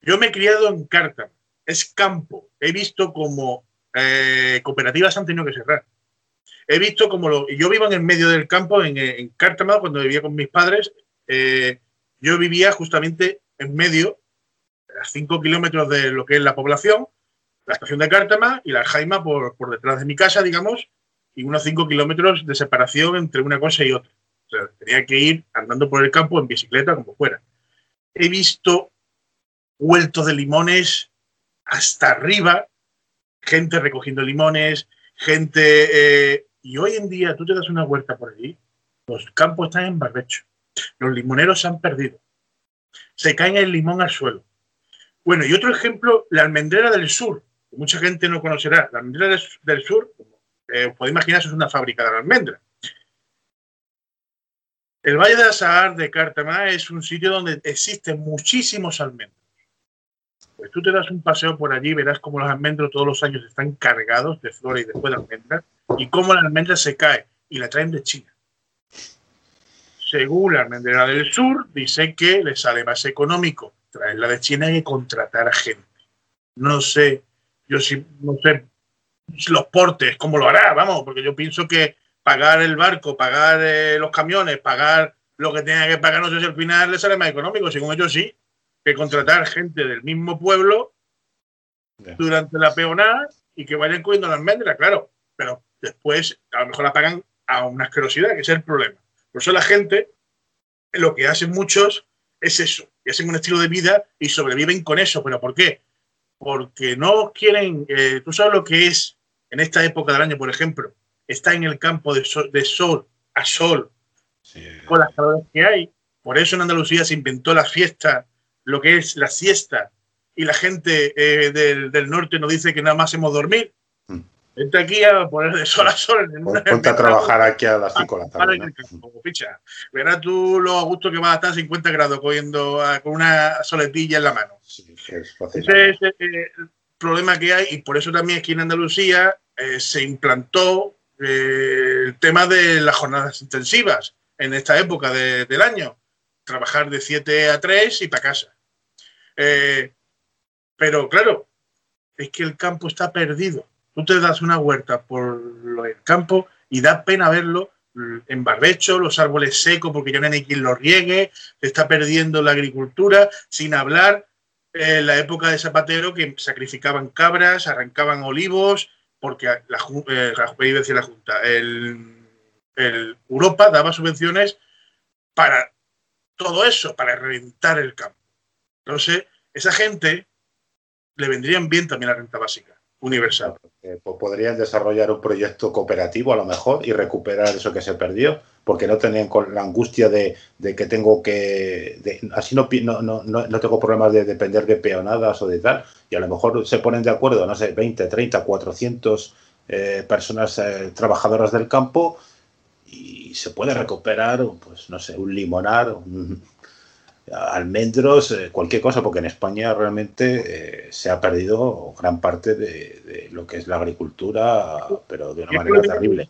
yo me he criado en Carta, es campo. He visto como eh, cooperativas han tenido que cerrar. He visto como lo, yo vivo en el medio del campo, en, en Cártama, cuando vivía con mis padres. Eh, yo vivía justamente en medio, a 5 kilómetros de lo que es la población, la estación de Cártama y la Jaima por, detrás de mi casa, digamos, y unos 5 kilómetros de separación entre una cosa y otra. Tenía que ir andando por el campo en bicicleta, como fuera. He visto huertos de limones hasta arriba, gente recogiendo limones, gente... Eh, y hoy en día tú te das una huerta por allí, los campos están en barbecho, los limoneros se han perdido, se caen el limón al suelo. Bueno, y otro ejemplo, la almendrera del sur, que mucha gente no conocerá. La almendrera del sur, eh, podéis imaginar, es una fábrica de almendra. El Valle de Azahar de Cártama es un sitio donde existen muchísimos almendros. Pues tú te das un paseo por allí, verás cómo los almendros todos los años están cargados de flores y después de almendras, y cómo la almendra se cae y la traen de China. Según la almendrera del sur, dice que le sale más económico traerla de China que contratar a gente. No sé, yo sí, no sé los portes, cómo lo hará, vamos, porque yo pienso que pagar el barco, pagar eh, los camiones, pagar lo que tenga que pagar, no sé si al final le sale más económico, según ellos sí que contratar gente del mismo pueblo durante la peonada y que vayan cogiendo las almendras, claro, pero después a lo mejor la pagan a una asquerosidad, que es el problema. Por eso la gente, lo que hacen muchos es eso, que hacen un estilo de vida y sobreviven con eso. ¿Pero por qué? Porque no quieren, eh, tú sabes lo que es en esta época del año, por ejemplo, está en el campo de sol, de sol a sol, con las calores que hay. Por eso en Andalucía se inventó la fiesta lo que es la siesta y la gente eh, del, norte nos dice que nada más hemos dormir. Mm. Vente aquí a poner de sol a sol. Ponte a trabajar aquí a las 5 de la tarde. Verás tú lo a gusto que vas a estar a 50 grados cogiendo con una soletilla en la mano. Ese es el problema que hay y por eso también aquí en Andalucía eh, se implantó eh, el tema de las jornadas intensivas en esta época del año. Trabajar de 7 a 3 y para casa. Eh, pero claro, es que el campo está perdido. Tú te das una huerta por el campo y da pena verlo en barbecho, los árboles secos porque ya no hay quien los riegue, se está perdiendo la agricultura, sin hablar en la época de Zapatero que sacrificaban cabras, arrancaban olivos, porque la, eh, la, la Junta, Europa daba subvenciones para todo eso, para reventar el campo. Entonces, esa gente le vendrían bien también la renta básica universal. Eh, pues podrían desarrollar un proyecto cooperativo a lo mejor y recuperar eso que se perdió, porque no tenían con la angustia de, que tengo que... así no, no, no, tengo problemas de depender de peonadas o de tal, y a lo mejor se ponen de acuerdo, no sé, 20, 30, 400 personas eh, trabajadoras del campo y se puede recuperar, pues no sé, un limonar, un, almendros, eh, cualquier cosa, porque en España realmente eh, se ha perdido gran parte de, lo que es la agricultura, pero de una manera terrible.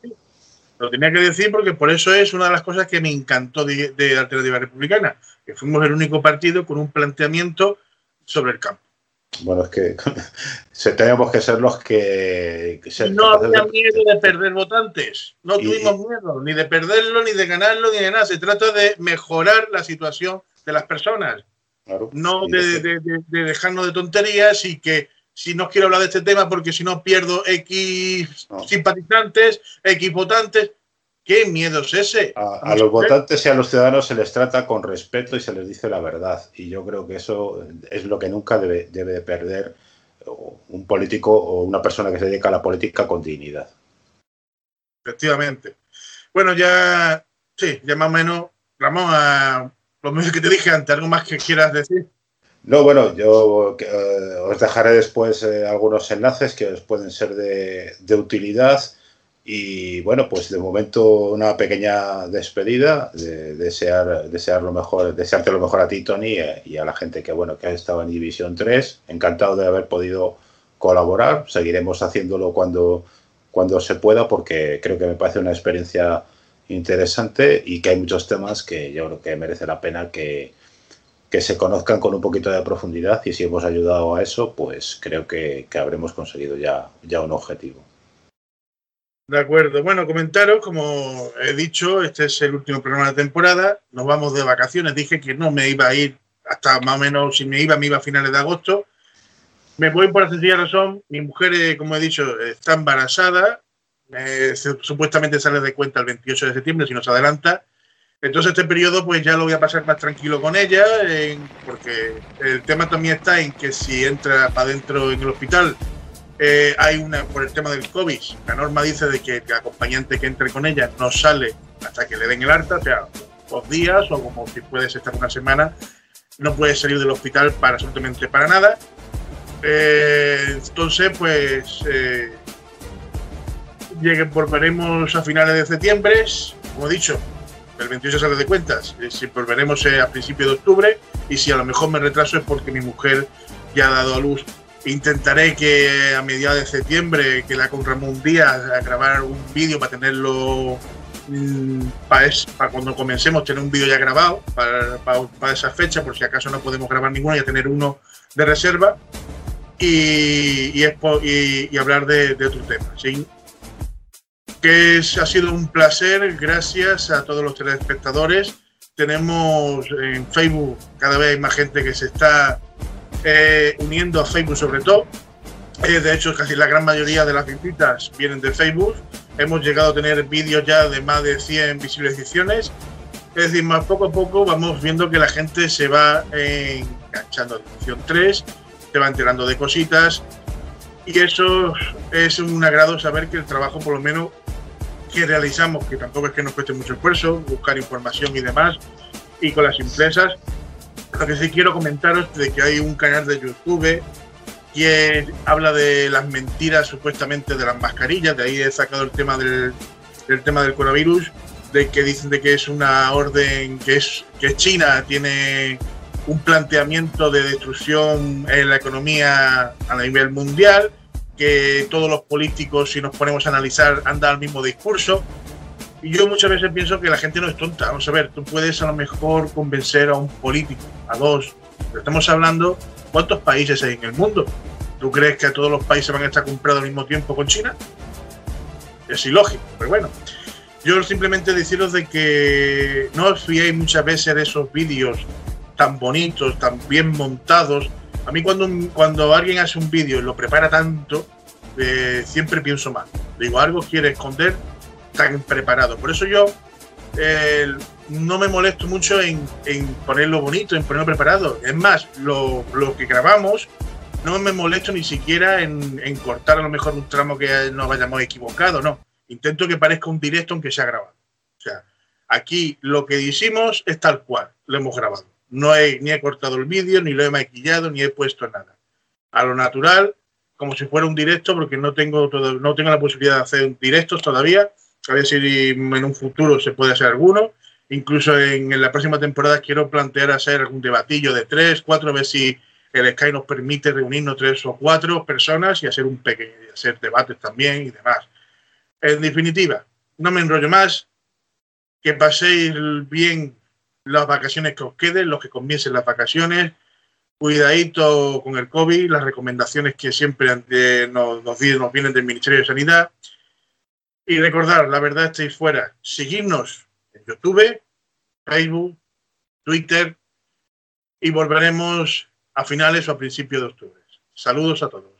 Lo tenía que decir porque por eso es una de las cosas que me encantó de, la Alternativa Republicana, que fuimos el único partido con un planteamiento sobre el campo. Bueno, es que tenemos que ser los que... no había miedo de perder votantes, no tuvimos miedo ni de perderlo, ni de ganarlo, ni de nada. Se trata de mejorar la situación de las personas. no de, dejarnos de tonterías y que si no quiero hablar de este tema porque si no pierdo X simpatizantes, X votantes. ¿Qué miedo es ese? A, los votantes y a los ciudadanos se les trata con respeto y se les dice la verdad. Y yo creo que eso es lo que nunca debe, debe de perder un político o una persona que se dedica a la política con dignidad. Efectivamente. Bueno, ya, sí, ya más o menos, Ramón, a lo mismo que te dije antes, ¿algo más que quieras decir? No, bueno, yo eh, os dejaré después eh, algunos enlaces que os pueden ser de, utilidad. Y bueno, pues de momento una pequeña despedida, de, desear, desear lo mejor, desearte lo mejor a ti, Tony, eh, y a la gente que bueno, que ha estado en División 3. Encantado de haber podido colaborar. Seguiremos haciéndolo cuando, cuando se pueda, porque creo que me parece una experiencia interesante y que hay muchos temas que yo creo que merece la pena que, que se conozcan con un poquito de profundidad y si hemos ayudado a eso, pues creo que, habremos conseguido ya, ya un objetivo. De acuerdo. Bueno, comentaros, como he dicho, este es el último programa de temporada. Nos vamos de vacaciones. Dije que no me iba a ir hasta más o menos, si me iba, me iba a finales de agosto. Me voy por la sencilla razón. Mi mujer, eh, como he dicho, está embarazada eh, supuestamente sale de cuenta el 28 de septiembre, si nos adelanta. Entonces este periodo pues ya lo voy a pasar más tranquilo con ella, porque el tema también está en que si entra para adentro en el hospital, eh, hay una, por el tema del COVID, la norma dice de que el acompañante que entre con ella no sale hasta que le den el alta, o sea, dos días o como si puedes estar una semana. no puede salir del hospital para absolutamente para nada. Eh, entonces, pues volveremos a finales de septiembre, como he dicho, el 28 sale de cuentas, eh, si volveremos a principios de octubre y si a lo mejor me retraso es porque mi mujer ya ha dado a luz. Intentaré que a mediados de septiembre, que la con Ramón Díaz, a grabar un vídeo para tenerlo mm, para, cuando comencemos, tener un vídeo ya grabado para, para, esa fecha, por si acaso no podemos grabar ninguno, ya tener uno de reserva y, y, hablar de, de otro tema. ¿sí? Que ha sido un placer, gracias a todos los telespectadores. Tenemos en Facebook cada vez hay más gente que se está eh, uniendo a Facebook sobre todo. Eh, de hecho, casi la gran mayoría de las visitas vienen de Facebook. Hemos llegado a tener vídeos ya de más de 100 visualizaciones. Es decir, más poco a poco vamos viendo que la gente se va enganchando a Edición 3, se va enterando de cositas. Y eso es un agrado saber que el trabajo, por lo menos, que realizamos, que tampoco es que nos cueste mucho esfuerzo, buscar información y demás, y con las empresas, lo que sí quiero comentaros de que hay un canal de YouTube que habla de las mentiras supuestamente de las mascarillas, de ahí he sacado el tema del, tema del coronavirus, de que dicen de que es una orden que es que China tiene un planteamiento de destrucción en la economía a nivel mundial, que todos los políticos, si nos ponemos a analizar, andan al mismo discurso. Y yo muchas veces pienso que la gente no es tonta. Vamos a ver, tú puedes a lo mejor convencer a un político, a dos. Pero estamos hablando, ¿cuántos países hay en el mundo? ¿Tú crees que a todos los países van a estar comprados al mismo tiempo con China? Es ilógico, pero bueno. Yo simplemente deciros de que no os fiéis muchas veces de esos vídeos tan bonitos, tan bien montados. A mí cuando, cuando alguien hace un vídeo y lo prepara tanto, eh, siempre pienso mal. Digo, algo quiere esconder tan preparado. Por eso yo eh, no me molesto mucho en, ponerlo bonito, en ponerlo preparado. Es más, lo, que grabamos, no me molesto ni siquiera en, cortar a lo mejor un tramo que nos vayamos equivocado, no. Intento que parezca un directo aunque sea grabado. O sea, aquí lo que hicimos es tal cual, lo hemos grabado. No he, ni he cortado el vídeo, ni lo he maquillado, ni he puesto nada. A lo natural, como si fuera un directo, porque no tengo, no tengo la posibilidad de hacer directos todavía a ver si en un futuro se puede hacer alguno. Incluso en, la próxima temporada quiero plantear hacer algún debatillo de tres, cuatro, a ver si el Sky nos permite reunirnos tres o cuatro personas y hacer un pequeño, hacer debates también y demás. En definitiva, no me enrollo más. Que paséis bien las vacaciones que os queden, los que comiencen las vacaciones. Cuidadito con el COVID, las recomendaciones que siempre nos, nos, nos vienen del Ministerio de Sanidad. Y recordar, la verdad estáis fuera. Seguidnos en YouTube, Facebook, Twitter y volveremos a finales o a principios de octubre. Saludos a todos.